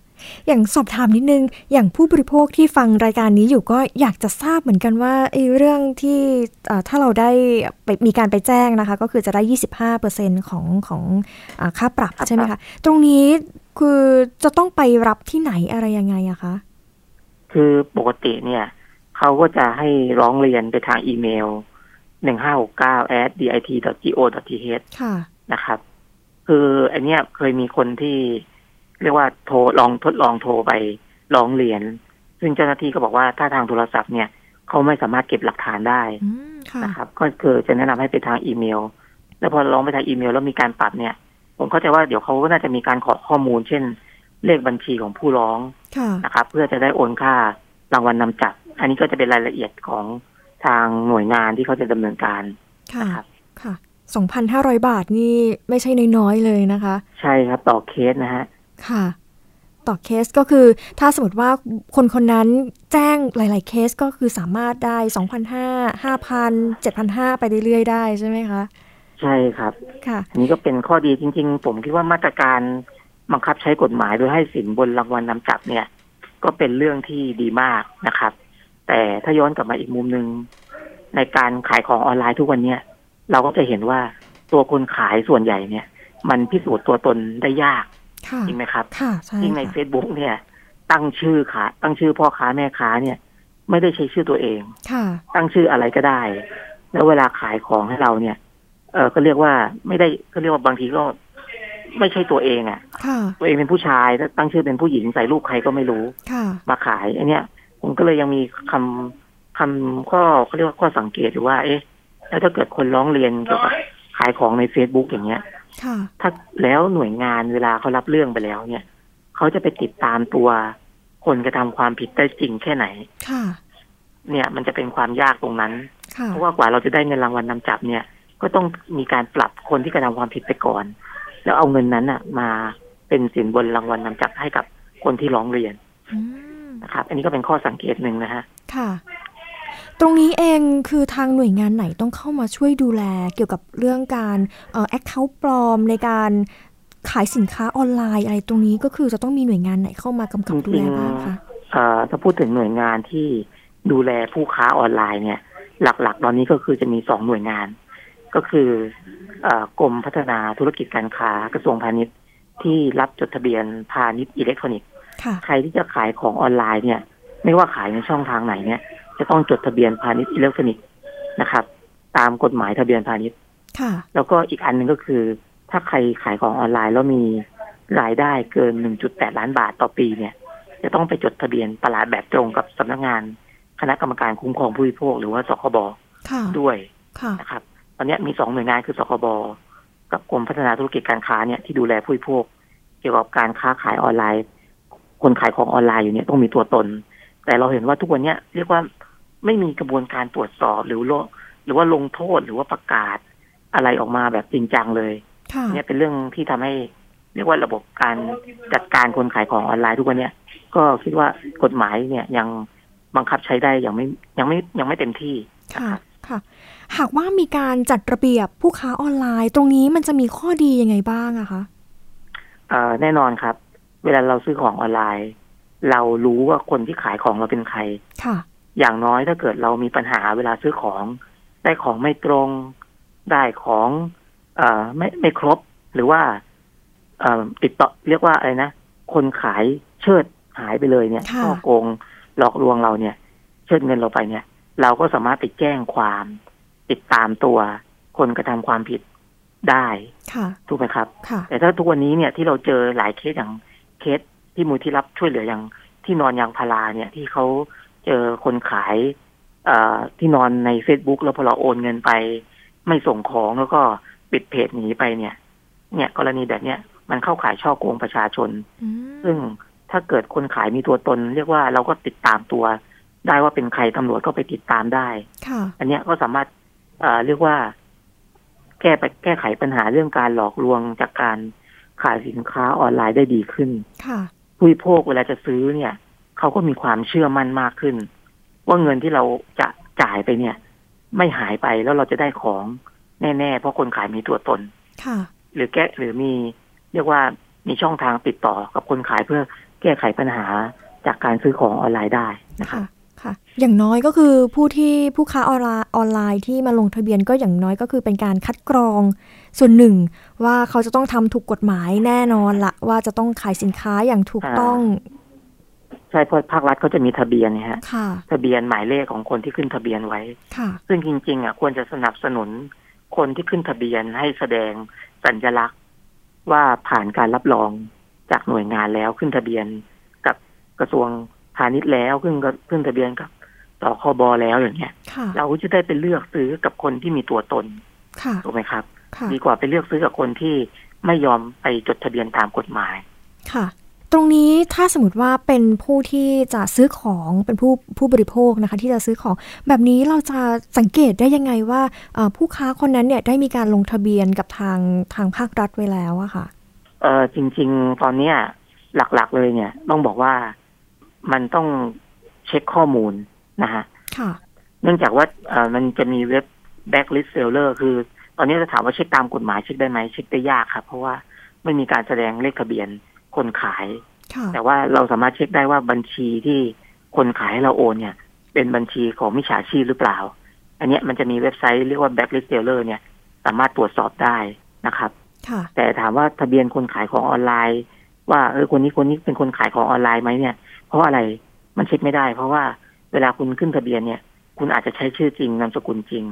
อย่างสอบถามนิดนึง อย่างผู้บริโภคที่ฟังรายการนี้อยู่ก็อยากจะทราบเหมือนกันว่าไอ้เรื่องที่ถ้าเราได้ไปมีการไปแจ้งนะคะ ก็คือจะได้ 25%ของของอค่าปรับใช่ไหมคะ ตรงนี้คือจะต้องไปรับที่ไหนอะไรยังไงอะคะ คือปกติเนี่ยเขาก็จะให้ร้องเรียนไปทางอีเมล1569 at dit go th นะครับ คืออันเนี้ยเคยมีคนที่ เรียกว่าโทรลองทดลองโทรไปร้องเรียน ซึ่งเจ้าหน้าที่ก็บอกว่าถ้าทางโทรศัพท์เนี่ยเขาไม่สามารถเก็บหลักฐานได้นะครับ ก็คือจะแนะนำให้ไปทางอีเมล แล้วพอร้องไปทางอีเมล แล้วมีการปรับเนี่ย ผมเข้าใจว่าเดี๋ยวเขาก็น่าจะมีการขอข้อมูล เช่น เลขบัญชีของผู้ร้องนะครับ เพื่อจะได้โอนค่ารางวัลนนำจับ อันนี้ก็จะเป็นรายละเอียดของทางหน่วยงานที่เขาจะดำเนินการนะครับค่ะ2,500บาทนี่ไม่ใช่น้อยๆเลยนะคะ ใช่ครับต่อเคสนะฮะ ค่ะ ต่อเคสก็คือถ้าสมมติว่าคนคนนั้นแจ้งหลาย ๆ เคสก็คือสามารถได้2,500 5,000 7,500ไปเรื่อย ๆ ได้ใช่ไหมคะ ใช่ครับค่ะอันนี้ก็เป็นข้อดีจริง ๆ ผมคิดว่ามาตรการบังคับใช้กฎหมายโดยให้สินบนรางวัลนำจับเนี่ย ก็เป็นเรื่องที่ดีมากนะครับ แต่ถ้าย้อนกลับมาอีกมุมหนึ่งในการขายของออนไลน์ทุกวันเนี้ยเราก็จะเห็นว่าตัวคนขายส่วนใหญ่เนี่ย มันพิสูจน์ตัวตนได้ยาก จริงไหมครับยิ่งในเฟซบุ๊กเนี่ย ตั้งชื่อขาตั้งชื่อพ่อค้าแม่ค้าเนี่ย ไม่ได้ใช้ชื่อตัวเองตั้งชื่ออะไรก็ได้ แล้วเวลาขายของให้เราเนี่ย เออก็เรียกว่าไม่ได้ก็เรียกว่าบางทีก็ไม่ใช่ตัวเองอะ่ะ ตัวเองเป็นผู้ชายตั้งชื่อเป็นผู้หญิงใส่รูปใครก็ไม่รู้มาขายอันเนี้ยผมก็เลยยังมีคำคำข้อเขาเรียกว่าข้อสังเกตอยู่ว่า เอ๊ะ แล้วถ้าเกิดคนร้องเรียนเกี่ยวกับขายของในเฟซบุ๊กอย่างเงี้ย ถ้าแล้วหน่วยงานเวลาเขารับเรื่องไปแล้วเนี่ย เขเขาจะไปติดตามตัวคนกระทำความผิดได้จริงแค่ไหน ค่ะ เนี่ยมันจะเป็นความยากตรงนั้นค่ะเพราะว่ากว่าเราจะได้เงินรางวัลนำจับเนี่ย ก็ต้องมีการปรับคนที่กระทำความผิดไปก่อน แล้วเอาเงินนั้นอะ มาเป็นสินบนรางวัลนำจับให้กับคนที่ร้องเรียนอืมนะครับ อันนี้ก็เป็นข้อสังเกตหนึ่งนะฮะ ค่ะ ตรงนี้เองคือทางหน่วยงานไหนต้องเข้ามาช่วยดูแลเกี่ยวกับเรื่องการเอ่อแอคเคาท์ปลอมในการขายสินค้าออนไลน์อะไรตรงนี้ก็คือจะต้องมีหน่วยงานไหนเข้ามากำกับดูแลบ้างคะเอ่อถ้าพูดถึงหน่วยงานที่ดูแลผู้ค้าออนไลน์เนี่ย หลักๆ ตอนนี้ก็คือจะมีสองหน่วยงาน ก็คือเอ่อกรมพัฒนาธุรกิจการค้ากระทรวงพาณิชย์ ที่รับจดทะเบียนพาณิชย์อิเล็กทรอนิกส์ค่ะใครที่จะขายของออนไลน์เนี่ย ไม่ว่าขายในช่องทางไหนเนี่ย จะต้องจดทะเบียนพาณิชย์อิเล็กทรอนิกส์นะครับ ตามกฎหมายทะเบียนพาณิชย์ค่ะแล้วก็อีกอันหนึ่งก็คือ ถ้าใครขายของออนไลน์แล้วมีรายได้เกิน 1.8 ล้านบาทต่อปีเนี่ย จะต้องไปจดทะเบียนประหลาดแบบตรงกับสำนักงาน คณะกรรมการคุ้มครองผู้บริโภคหรือว่าสคบค่ะด้วยค่ะนะครับ ตอนนี้มีสองหน่วยงานคือสคบกับกรมพัฒนาธุรกิจการค้าเนี่ยที่ดูแลผู้บริโภค เกี่ยวกับการค้าขายออนไลน์ คนขายของออนไลน์อยู่เนี่ยต้องมีตัวตน แต่เราเห็นว่าทุกวันเนี้ยเรียกว่า ไม่มีกระบวนการตรวจสอบหรือโลหรือว่าลงโทษหรือว่าประกาศอะไรออกมาแบบจริงจังเลยค่ะเนี่ยเป็นเรื่องที่ทำให้เรียกว่าระบบการจัดการคนขายของออนไลน์ทุกวันเนี้ยก็คิดว่ากฎหมายเนี่ยยังบังคับใช้ได้ยังไม่ยังไม่ยังไม่เต็มที่ค่ะค่ะ หากว่ามีการจัดระเบียบผู้ค้าออนไลน์ ตรงนี้มันจะมีข้อดียังไงบ้างอะคะเอ่อแน่นอนครับ เวลาเราซื้อของออนไลน์ เรารู้ว่าคนที่ขายของเราเป็นใครค่ะ อย่างน้อยถ้าเกิดเรามีปัญหาเวลาซื้อของ ได้ของไม่ตรง ได้ของ เอ่อไม่ไม่ครบ หรือว่า เอ่อติดต่อเรียกว่าอะไรนะ คนขายเชิดหายไปเลยเนี่ยค่ะช่อโกงหลอกลวงเราเนี่ย เชิดเงินเราไปเนี่ย เราก็สามารถไปแจ้งความ ติดตามตัว คนกระทำความผิดได้ค่ะถูกไหมครับค่ะแต่ถ้าทุกวันนี้เนี่ยที่เราเจอหลายเคสอย่างเคสที่มูลที่รับช่วยเหลืออย่างที่นอนยางพาราเนี่ย ที่เขา เจอคนขายเอ่อที่นอนใน Facebook แล้วพอเราโอนเงินไป ไม่ส่งของแล้วก็ปิดเพจหนีไปเนี่ย เนี่ย กรณีแบบเนี้ยมันเข้าขายช่อโกงประชาชนอืมซึ่งถ้าเกิดคนขายมีตัวตน เรียกว่าเราก็ติดตามตัว ได้ว่าเป็นใครตำรวจก็ไปติดตามได้ค่ะอันเนี้ยก็สามารถเอ่อเรียกว่า แก้ไปแก้ไขปัญหาเรื่องการหลอกลวงจากการขายสินค้าออนไลน์ได้ดีขึ้น ค่ะผู้บริโภคเวลาจะซื้อเนี่ย เขาก็มีความเชื่อมั่นมากขึ้น ว่าเงินที่เราจะจ่ายไปเนี่ย ไม่หายไปแล้วเราจะได้ของแน่ๆ เพราะคนขายมีตัวตนค่ะ หรือแก้หรือมี เรียกว่ามีช่องทางติดต่อกับคนขายเพื่อแก้ไขปัญหาจากการซื้อของออนไลน์ได้นะครับค่ะค่ะอย่างน้อยก็คือผู้ที่ผู้ค้าออนไลน์ออนไลน์ที่มาลงทะเบียนก็อย่างน้อยก็คือเป็นการคัดกรอง ส่วนหนึ่งว่าเขาจะต้องทำถูกกฎหมายแน่นอนละว่าจะต้องขายสินค้าอย่างถูกต้อง ใช่เพราะภาครัฐเขาจะมีทะเบียนเนี่ยฮะค่ะทะเบียนหมายเลขของคนที่ขึ้นทะเบียนไว้ค่ะซึ่งจริง ๆ อะ ควรจะสนับสนุนคนที่ขึ้นทะเบียนให้แสดงสัญลักษณ์ว่าผ่านการรับรองจากหน่วยงานแล้วขึ้นทะเบียนกับกระทรวงพาณิชย์แล้วขึ้นก็ขึ้นทะเบียนกับสคบแล้วอย่างเงี้ยค่ะเราก็จะได้ไปเลือกซื้อกับคนที่มีตัวตนค่ะถูกไหมครับค่ะดีกว่าไปเลือกซื้อกับคนที่ไม่ยอมไปจดทะเบียนตามกฎหมายค่ะ ตรงนี้ถ้าสมมติว่าเป็นผู้ที่จะซื้อของเป็นผู้ผู้บริโภคนะคะ ที่จะซื้อของแบบนี้เราจะสังเกตได้ยังไงว่าเอ่อผู้ค้าคนนั้นเนี่ยได้มีการลงทะเบียนกับทางทางภาครัฐไว้แล้วอะค่ะเออจริง ๆ ตอนเนี้ยหลักๆเลยเนี่ย ต้องบอกว่ามันต้องเช็คข้อมูลนะฮะค่ะเนื่องจากว่าเออมันจะมีเว็บ backlist seller คือ ตอนนี้จะถามว่าเช็คตามกฎหมายเช็คได้ไหมเช็คได้ยากครับเพราะว่าไม่มีการแสดงเลขทะเบียน คนขายค่ะแต่ว่าเราสามารถเช็คได้ว่าบัญชีที่คนขายให้เราโอนเนี่ย เป็นบัญชีของมิจฉาชีพหรือเปล่า อันเนี้ยมันจะมีเว็บไซต์เรียกว่า backlist seller เนี่ย สามารถตรวจสอบได้นะครับค่ะแต่ถามว่าทะเบียนคนขายของออนไลน์ ว่าเออคนนี้คนนี้เป็นคนขายของออนไลน์ไหมเนี่ย เพราะอะไรมันเช็คไม่ได้ เพราะว่าเวลาคุณขึ้นทะเบียนเนี่ย คุณอาจจะใช้ชื่อจริงนามสกุลจริง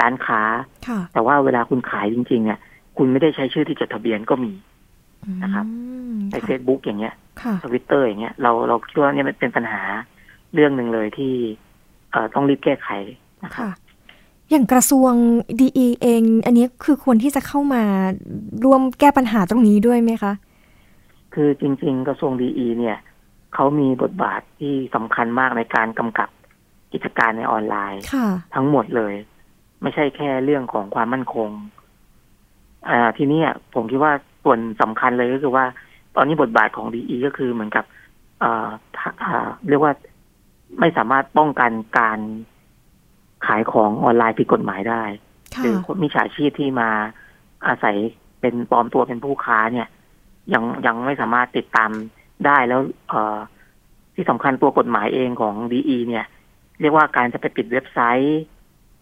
ร้านค้าค่ะแต่ว่าเวลาคุณขายจริงๆเนี่ยคุณไม่ได้ใช้ชื่อที่จดทะเบียนก็มี นะครับอืมในค่ะเฟซบุ๊กอย่างเงี้ยค่ะทวิตเตอร์อย่างเงี้ยเราเราคิดว่าเนี่ยมันเป็นปัญหาเรื่องหนึ่งเลยที่เอ่อต้องรีบแก้ไขนะครับค่ะอย่างกระทรวงดีเอง อันนี้คือควรที่จะเข้ามาร่วมแก้ปัญหาตรงนี้ด้วยไหมคะ คือจริง ๆ กระทรวงดีเนี่ยเขามีบทบาทที่สำคัญมากในการกำกับกิจการในออนไลน์ทั้งหมดเลย ไม่ใช่แค่เรื่องของความมั่นคง อ่า ทีนี้ผมคิดว่า ส่วนสำคัญเลยก็คือว่า ตอนนี้บทบาทของดีก็คือเหมือนกับเอ่อเรียกว่าไม่สามารถป้องกันการขายของออนไลน์ผิดกฎหมายได้หรือคนมิจฉาชีพที่มาอาศัยเป็นปลอมตัวเป็นผู้ค้าเนี่ย ยังยังไม่สามารถติดตามได้แล้ว เออที่สำคัญตัวกฎหมายเองของดีเนี่ย เรียกว่าการจะไปปิดเว็บไซต์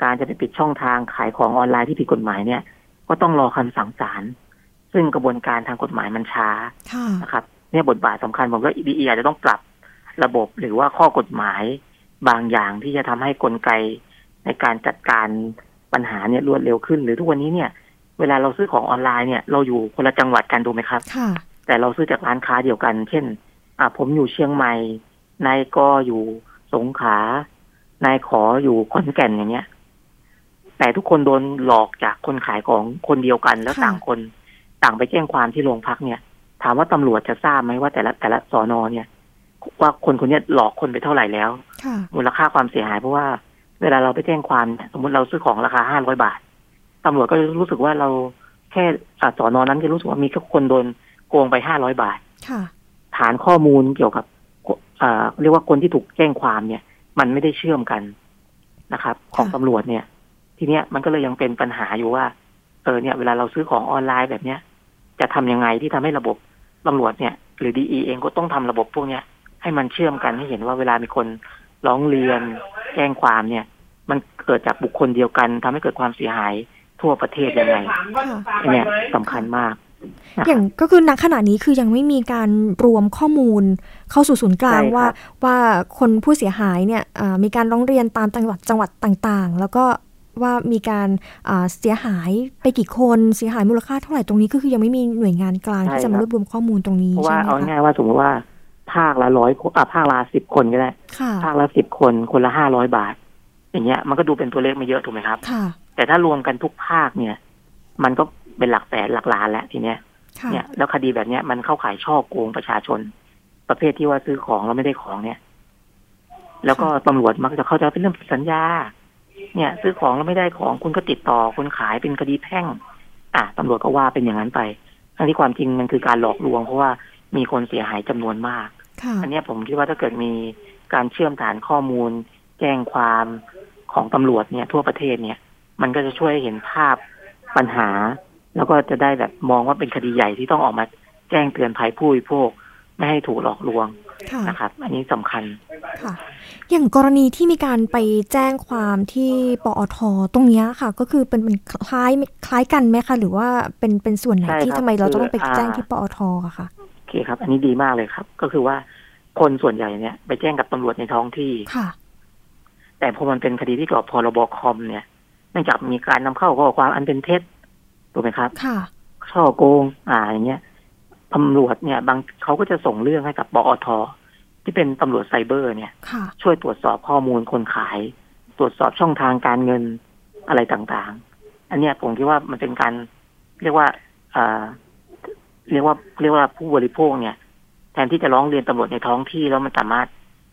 การจะไปปิดช่องทางขายของออนไลน์ที่ผิดกฎหมายเนี่ย ก็ต้องรอคำสั่งศาล ซึ่งกระบวนการทางกฎหมายมันช้านะครับ เนี่ยบทบาทสำคัญผมก็ดีอาจจะต้องปรับระบบหรือว่าข้อกฎหมายบางอย่างที่จะทำให้กลไกในการจัดการปัญหาเนี่ยรวดเร็วขึ้น หรือทุกวันนี้เนี่ย เวลาเราซื้อของออนไลน์เนี่ยเราอยู่คนละจังหวัดกันถูกไหมครับค่ะแต่เราซื้อจากร้านค้าเดียวกัน เช่น อ่าผมอยู่เชียงใหม่นายกอยู่สงขลานายขออยู่ขอนแก่นอย่างเงี้ย แต่ทุกคนโดนหลอกจากคนขายของคนเดียวกันแล้วต่างคน ต่างไปแจ้งความที่โรงพักเนี่ย ถามว่าตำรวจจะทราบไหมว่าแต่ละแต่ละสอนอเนี่ย ว่าคนคนนี้หลอกคนไปเท่าไหร่แล้วมูลค่าความเสียหายเพราะว่า เวลาเราไปแจ้งความสมมติเราซื้อของราคาห้าร้อยบาทตำรวจก็จะรู้สึกว่าเราแค่สอนอนั้นจะรู้สึกว่ามีแค่คนโดนโกงไปห้าร้อยบาทฐานข้อมูลเกี่ยวกับเรียกว่าคนที่ถูกแจ้งความเนี่ย มันไม่ได้เชื่อมกันนะครับ ของตำรวจเนี่ย ทีเนี้ยมันก็เลยยังเป็นปัญหาอยู่ว่า เออเนี่ย เวลาเราซื้อของออนไลน์แบบเนี้ย จะทำยังไงที่ทำให้ระบบตำรวจเนี่ย หรือดีเองก็ต้องทำระบบพวกเนี้ยให้มันเชื่อมกันให้เห็นว่าเวลามีคนร้องเรียนแจ้งความเนี่ย มันเกิดจากบุคคลเดียวกันทำให้เกิดความเสียหายทั่วประเทศยังไงเนี่ยสำคัญมากอย่างก็คือณขณะนี้คือยังไม่มีการรวมข้อมูล เข้าสู่ศูนย์กลางว่าว่าคนผู้เสียหายเนี่ยมีการร้องเรียนตามจังหวัดจังหวัดต่างๆ แล้วก็ ว่ามีการเสียหายไปกี่คนเสียหายมูลค่าเท่าไหร่ตรงนี้ก็คือยังไม่มีหน่วยงานกลางที่จะมารวบรวมข้อมูลตรงนี้เพราะว่าเอาง่ายว่าสมมติว่าภาคละร้อยอ่าภาคละสิบคนก็ได้ภาคละสิบคนคนละห้าร้อยบาท อย่างเงี้ย มันก็ดูเป็นตัวเลขไม่เยอะถูกไหมครับแต่ถ้ารวมกันทุกภาคเนี่ย มันก็เป็นหลักแสนหลักล้านแล้วทีเนี้ยเนี่ยแล้วคดีแบบเนี้ยมันเข้าขายช่อโกงประชาชน ประเภทที่ว่าซื้อของแล้วไม่ได้ของเนี่ย แล้วก็ตำรวจมักจะเข้าใจเป็นเรื่องสัญญา เนี่ย ซื้อของแล้วไม่ได้ของคุณก็ติดต่อคนขายเป็นคดีแพ่ง อะตำรวจก็ว่าเป็นอย่างนั้นไปทั้งที่ความจริงมันคือการหลอกลวง เพราะว่ามีคนเสียหายจำนวนมาก อันนี้ผมคิดว่าถ้าเกิดมีการเชื่อมฐานข้อมูล แจ้งความของตำรวจเนี่ย ทั่วประเทศเนี่ย มันก็จะช่วยเห็นภาพปัญหา แล้วก็จะได้แบบมองว่าเป็นคดีใหญ่ที่ต้องออกมาแจ้งเตือนภัยผู้บริโภคไม่ให้ถูกหลอกลวง นะครับอันนี้สำคัญค่ะ อย่างกรณีที่มีการไปแจ้งความที่ปอทตรงนี้ค่ะ ก็คือเป็นเป็นคล้ายคล้ายกันไหมคะหรือว่าเป็นเป็นส่วนไหนที่ทำไมเราต้องไปแจ้งที่ปอทอะคะเคครับ อันนี้ดีมากเลยครับ ก็คือว่าคนส่วนใหญ่เนี่ย ไปแจ้งกับตำรวจในท้องที่ค่ะ แต่พอมันเป็นคดีที่เกี่ยวกับพรบคอมเนี่ยเนื่องจากมีการนำเข้าข้อความอันเป็นเท็จถูกไหมครับ ค่ะช่อโกง อ่าอย่างเงี้ย ตำรวจเนี่ย บางเขาก็จะส่งเรื่องให้กับปอทที่เป็นตำรวจไซเบอร์เนี่ย ช่วยตรวจสอบข้อมูลคนขาย ตรวจสอบช่องทางการเงินอะไรต่างๆ อันเนี้ยผมคิดว่ามันเป็นการเรียกว่าอ่าเรียกว่าเรียกว่าผู้บริโภคเนี่ย แทนที่จะร้องเรียนตำรวจในท้องที่แล้วมันสามารถ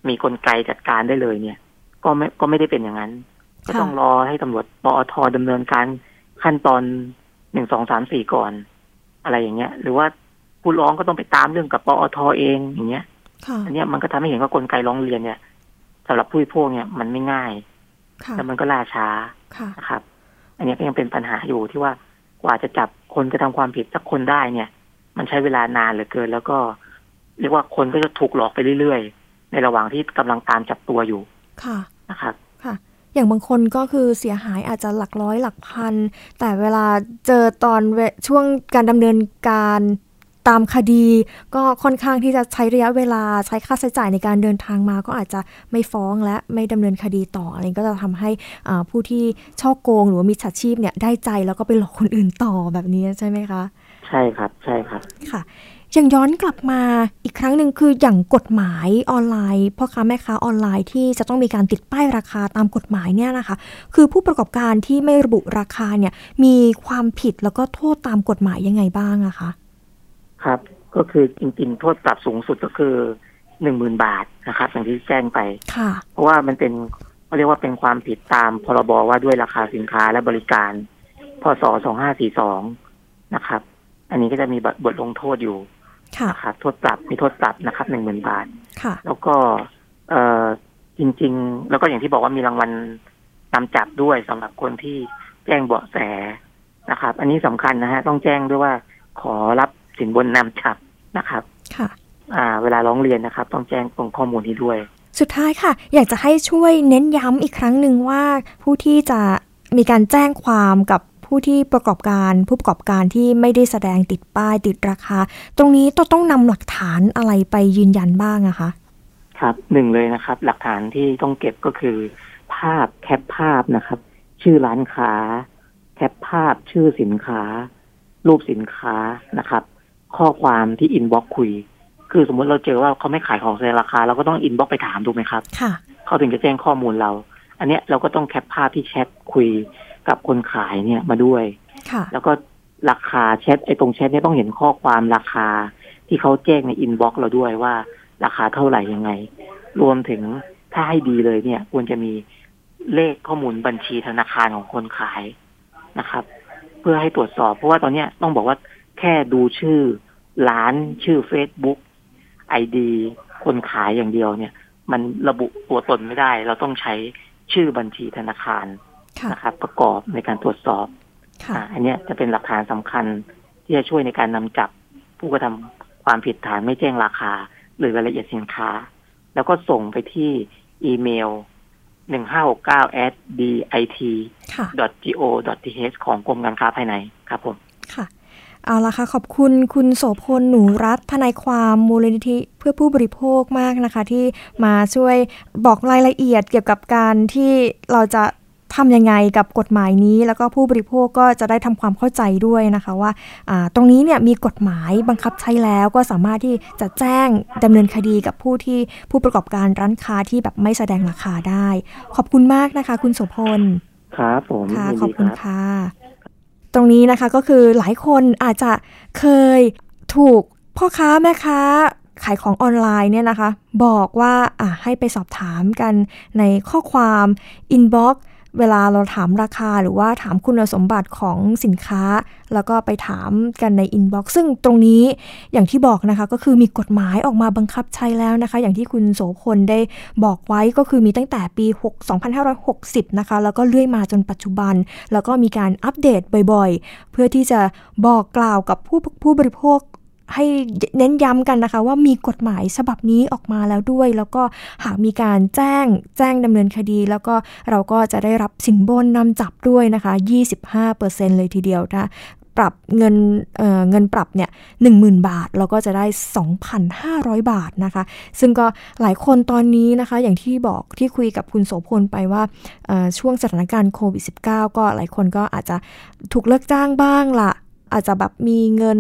มีกลไกจัดการได้เลยเนี่ย ก็ไม่ก็ไม่ได้เป็นอย่างนั้น ก็ต้องรอให้ตำรวจปอทดำเนินการขั้นตอนหนึ่งสองสามสี่ก่อน อะไรอย่างเงี้ย หรือว่า ผู้ร้องก็ต้องไปตามเรื่องกับปอทเองอย่างเงี้ยอันนี้มันก็ทำให้เห็นว่ากลไกร้องเรียนเนี่ยสำหรับผู้บริโภคเนี่ยมันไม่ง่ายแล้วมันก็ล่าช้านะครับ อันนี้ก็ยังเป็นปัญหาอยู่ที่ว่ากว่าจะจับคนจะทำความผิดสักคนได้เนี่ย มันใช้เวลานานเหลือเกิน แล้วก็ เรียกว่าคนก็จะถูกหลอกไปเรื่อยๆ ในระหว่างที่กำลังตามจับตัวอยู่ ค่ะนะครับค่ะ อย่างบางคนก็คือเสียหายอาจจะหลักร้อยหลักพัน แต่เวลาเจอตอนช่วงการดำเนินการ ตามคดี ก็ค่อนข้างที่จะใช้ระยะเวลาใช้ค่าใช้จ่ายในการเดินทางมา ก็อาจจะไม่ฟ้องและไม่ดำเนินคดีต่ออะไรก็จะทำให้ผู้ที่ช่อโกงหรือว่ามิจฉาชีพเนี่ยได้ใจแล้วก็ไปหลอกคนอื่นต่อแบบนี้ใช่ไหมคะ ใช่ครับใช่ครับค่ะยังย้อนกลับมาอีกครั้งหนึ่งคืออย่างกฎหมายออนไลน์พ่อค้าแม่ค้าออนไลน์ที่จะต้องมีการติดป้ายราคาตามกฎหมายเนี่ยนะคะ คือผู้ประกอบการที่ไม่ระบุราคาเนี่ยมีความผิดแล้วก็โทษตามกฎหมายยังไงบ้างอะคะ ครับกก็คือจริงๆ โทษปรับสูงสุดก็คือหนึ่งหมื่นบาทนะครับอย่างที่แจ้งไป เพราะว่ามันเป็นเขาเรียกว่าเป็นความผิดตามพรบว่าด้วยราคาสินค้าและบริการ พศสองห้าสี่สองนะครับ อันนี้ก็จะมีบทลงโทษอยู่นะครับโทษปรับมีโทษปรับนะครับหนึ่งหมื่นบาทแล้วก็ เออจริง ๆ แล้วก็อย่างที่บอกว่ามีรางวัลนำจับด้วยสำหรับคนที่แจ้งเบาะแสนะครับ อันนี้สำคัญนะฮะต้องแจ้งด้วยว่าขอรับ สินบนนำจับนะครับ ค่ะอ่าเวลาร้องเรียนนะครับ ต้องแจ้งตรงข้อมูลนี้ด้วย สุดท้ายค่ะ อยากจะให้ช่วยเน้นย้ำอีกครั้งหนึ่งว่า ผู้ที่จะมีการแจ้งความกับผู้ที่ประกอบการผู้ประกอบการที่ไม่ได้แสดงติดป้ายติดราคา ตรงนี้ต้องต้องนำหลักฐานอะไรไปยืนยันบ้างอะคะครับหนึ่งเลยนะครับ หลักฐานที่ต้องเก็บก็คือ ภาพแคปภาพนะครับ ชื่อร้านค้า แคปภาพชื่อสินค้า รูปสินค้านะครับ ข้อความที่ inbox คุย คือสมมติเราเจอว่าเขาไม่ขายของในราคา เราก็ต้อง inbox ไปถามถูกไหมครับค่ะเขาถึงจะแจ้งข้อมูลเรา อันเนี้ยเราก็ต้องแคปภาพที่แชทคุยกับคนขายเนี่ยมาด้วยค่ะแล้วก็ราคาแชทไอ้ตรงแชทเนี่ยต้องเห็นข้อความราคาที่เขาแจ้งใน inbox เราด้วยว่าราคาเท่าไหร่ยังไง รวมถึงถ้าให้ดีเลยเนี่ย ควรจะมีเลขข้อมูลบัญชีธนาคารของคนขายนะครับ เพื่อให้ตรวจสอบเพราะว่าตอนนี้ต้องบอกว่า แค่ดูชื่อร้านชื่อ Facebook ไอดีคนขายอย่างเดียวเนี่ย มันระบุตัวตนไม่ได้ เราต้องใช้ชื่อบัญชีธนาคารนะครับ ประกอบในการตรวจสอบอันนี้จะเป็นหลักฐานสำคัญที่จะช่วยในการนำจับผู้กระทำความผิดฐานไม่แจ้งราคา หรือรายละเอียดสินค้า แล้วก็ส่งไปที่อีเมลหนึ่งห้าหกเก้า at dit go th ของกรมการค้าภายในครับผมค่ะ เอาละค่ะขอบคุณคุณโสพลหนูรัฐทนายความมูลนิธิเพื่อผู้บริโภคมากนะคะ ที่มาช่วยบอกรายละเอียดเกี่ยวกับการที่เราจะทำยังไงกับกฎหมายนี้ แล้วก็ผู้บริโภคก็จะได้ทำความเข้าใจด้วยนะคะว่าตรงนี้เนี่ยมีกฎหมายบังคับใช้แล้วก็สามารถที่จะแจ้งดำเนินคดีกับผู้ที่ผู้ประกอบการร้านค้าที่แบบไม่แสดงราคาได้ ขอบคุณมากนะคะ คุณโสพลครับผมค่ะขอบคุณค่ะต รงนี้นะคะก็คือหลายคนอาจจะเคยถูกพ่อค้าแม่ค้าขายของออนไลน์เนี่ยนะคะ บอกว่าอะให้ไปสอบถามกันในข้อความ inbox เวลาเราถามราคาหรือว่าถามคุณสมบัติของสินค้า แล้วก็ไปถามกันใน inbox ซึ่งตรงนี้อย่างที่บอกนะคะ ก็คือมีกฎหมายออกมาบังคับใช้แล้วนะคะ อย่างที่คุณโสพลได้บอกไว้ก็คือมีตั้งแต่ปี2560 นะคะ แล้วก็เรื่อยมาจนปัจจุบัน แล้วก็มีการอัปเดตบ่อยๆ เพื่อที่จะบอกกล่าวกับผู้ผู้บริโภค ให้เน้นย้ำกันนะคะ ว่ามีกฎหมายฉบับนี้ออกมาแล้วด้วย แล้วก็หากมีการแจ้งแจ้งดำเนินคดี แล้วก็เราก็จะได้รับสินบนนำจับด้วยนะคะ 25%เลยทีเดียวนะปรับเงินเเงินปรับเนี่ย10,000บาทเราก็จะได้ 2,500 บาทนะคะ ซึ่งก็หลายคนตอนนี้นะคะ อย่างที่บอกที่คุยกับคุณโสพลไปว่าช่วงสถานการณ์โควิด -19 ก็หลายคนก็อาจจะถูกเลิกจ้างบ้างละอาจจะแบบมีเงิน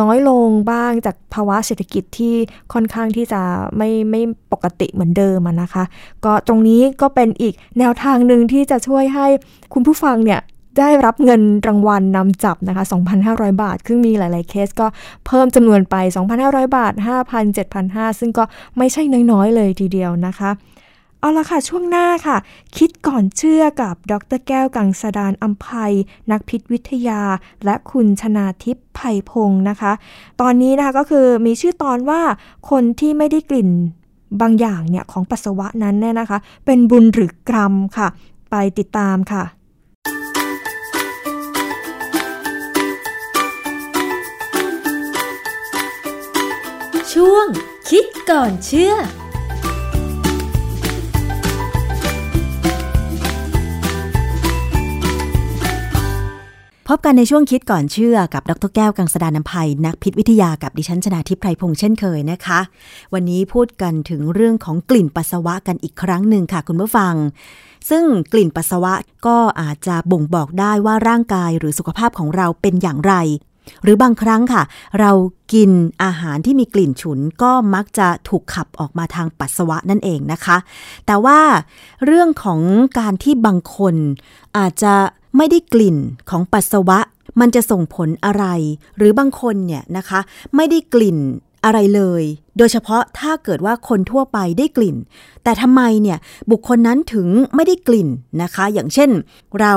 น้อยลงบ้างจากภาวะเศรษฐกิจที่ค่อนข้างที่จะไม่ไม่ปกติเหมือนเดิมนะคะ ก็ตรงนี้ก็เป็นอีกแนวทางหนึ่งที่จะช่วยให้คุณผู้ฟังเนี่ยได้รับเงินรางวัลนนำจับนะคะ 2,500 บาท ซึ่งมีหลาย ๆ เคสก็เพิ่มจำนวนไป 2,500 บาท 5,000 7,500 ซึ่งก็ไม่ใช่น้อย ๆ เลยทีเดียวนะคะ เอาละค่ะ ช่วงหน้าค่ะ คิดก่อนเชื่อกับดรแก้วกังสดานอัมภัย นักพิษวิทยา และคุณชนาทิพย์ไผ่พงศ์นะคะ ตอนนี้นะคะก็คือมีชื่อตอนว่าคนที่ไม่ได้กลิ่นบางอย่างเนี่ยของปัสสาวะนั้นเนี่ยนะคะ เป็นบุญหรือกรรมค่ะ ไปติดตามค่ะช่วงคิดก่อนเชื่อ พบกันในช่วงคิดก่อนเชื่อกับดรแก้วกังสดานนภัย นักพิษวิทยากับดิฉันชนาทิพไพรพงษ์เช่นเคยนะคะ วันนี้พูดกันถึงเรื่องของกลิ่นปัสสาวะกันอีกครั้งหนึ่งค่ะคุณผู้ฟัง ซึ่งกลิ่นปัสสาวะก็อาจจะบ่งบอกได้ว่าร่างกายหรือสุขภาพของเราเป็นอย่างไร หรือบางครั้งค่ะ เรากินอาหารที่มีกลิ่นฉุนก็มักจะถูกขับออกมาทางปัสสาวะนั่นเองนะคะ แต่ว่าเรื่องของการที่บางคนอาจจะ ไม่ได้กลิ่นของปัสสาวะ มันจะส่งผลอะไร หรือบางคนเนี่ยนะคะ ไม่ได้กลิ่นอะไรเลย โดยเฉพาะถ้าเกิดว่าคนทั่วไปได้กลิ่น แต่ทำไมเนี่ยบุคคลนั้นถึงไม่ได้กลิ่นนะคะ อย่างเช่น เรา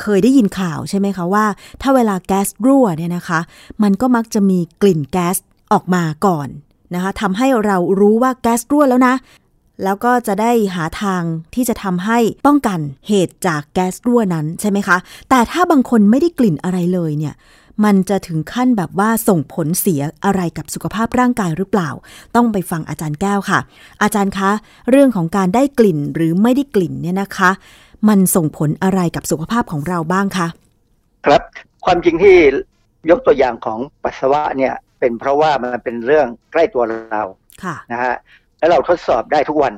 เคยได้ยินข่าวใช่ไหมคะว่า ถ้าเวลาแก๊สรั่วเนี่ยนะคะ มันก็มักจะมีกลิ่นแก๊สออกมาก่อนนะคะทำให้เรารู้ว่าแก๊สรั่วแล้วนะ แล้วก็จะได้หาทางที่จะทำให้ป้องกันเหตุจากแก๊สรั่วนั้นใช่ไหมคะ แต่ถ้าบางคนไม่ได้กลิ่นอะไรเลยเนี่ยมันจะถึงขั้นแบบว่าส่งผลเสียอะไรกับสุขภาพร่างกายหรือเปล่า ต้องไปฟังอาจารย์แก้วค่ะ อาจารย์คะ เรื่องของการได้กลิ่นหรือไม่ได้กลิ่นเนี่ยนะคะ มันส่งผลอะไรกับสุขภาพของเราบ้างคะครับความจริงที่ยกตัวอย่างของปัสสาวะเนี่ยเป็นเพราะว่ามันเป็นเรื่องใกล้ตัวเราค่ะนะฮะ แล้วเราทดสอบได้ทุกวัน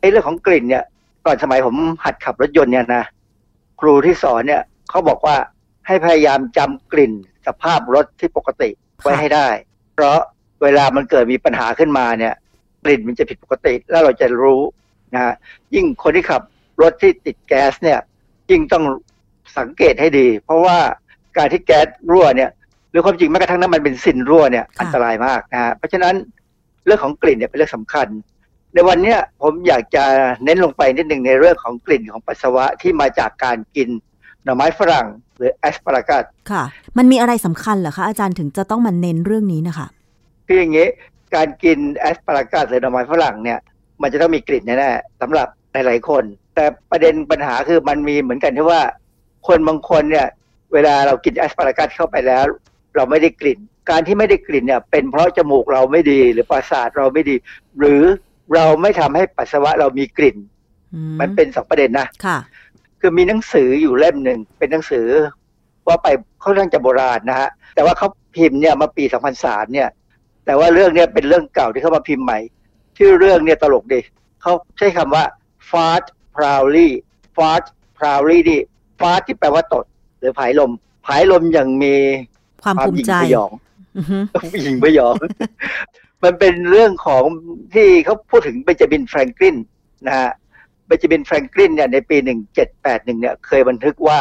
ไอ้เรื่องของกลิ่นเนี่ย ก่อนสมัยผมหัดขับรถยนต์เนี่ยนะครูที่สอนเนี่ยเขาบอกว่าให้พยายามจำกลิ่นสภาพรถที่ปกติไว้ให้ได้ เพราะเวลามันเกิดมีปัญหาขึ้นมาเนี่ย กลิ่นมันจะผิดปกติแล้วเราจะรู้นะยิ่งคนที่ขับรถที่ติดแก๊สเนี่ยยิ่งต้องสังเกตให้ดี เพราะว่าการที่แก๊สรั่วเนี่ยหรือความจริงแม้กระทั่งน้ำมันเป็นสินรั่วเนี่ยอันตรายมากนะเพราะฉะนั้น เรื่องของกลิ่นเนี่ยเป็นเรื่องสำคัญ ในวันนี้ผมอยากจะเน้นลงไปนิดหนึ่งในเรื่องของกลิ่นของปัสสาวะที่มาจากการกินหน่อไม้ฝรั่ง หรือ asparagusค่ะ มันมีอะไรสำคัญเหรอคะอาจารย์ถึงจะต้องมาเน้นเรื่องนี้นะคะคืออย่างนี้การกิน asparagus หรือหน่อไม้ฝรั่งเนี่ย มันจะต้องมีกลิ่นแน่ๆสำหรับหลายๆคน แต่ประเด็นปัญหาคือมันมีเหมือนกันที่ว่า คนบางคนเนี่ย เวลาเรากิน asparagus เข้าไปแล้ว เราไม่ได้กลิ่น การที่ไม่ได้กลิ่นเนี่ย เป็นเพราะจมูกเราไม่ดี หรือประสาทเราไม่ดี หรือเราไม่ทำให้ปัสสาวะเรามีกลิ่น มันเป็นสองประเด็นนะค่ะ คือมีหนังสืออยู่เล่มหนึ่งเป็นหนังสือ ว่าไปค่อนข้างจะโบราณนะฮะแต่ว่าเขาพิมพ์เนี่ยมาปี2003เนี่ย แต่ว่าเรื่องเนี้ยเป็นเรื่องเก่าที่เขามาพิมพ์ใหม่ชื่อเรื่องเนี่ยตลกดีเขาใช้คำว่า fart proudly fart proudly นี่ fart ที่แปลว่าตด หรือผายลมผายลมอย่างมีความภูมิใจยอง หญิงพยองมันเป็นเรื่องของที่เขาพูดถึงเบนจามินแฟรงกลินนะฮะเบนจามินแฟรงกลินเนี่ยในปี 1781 เนี่ยเคยบันทึกว่า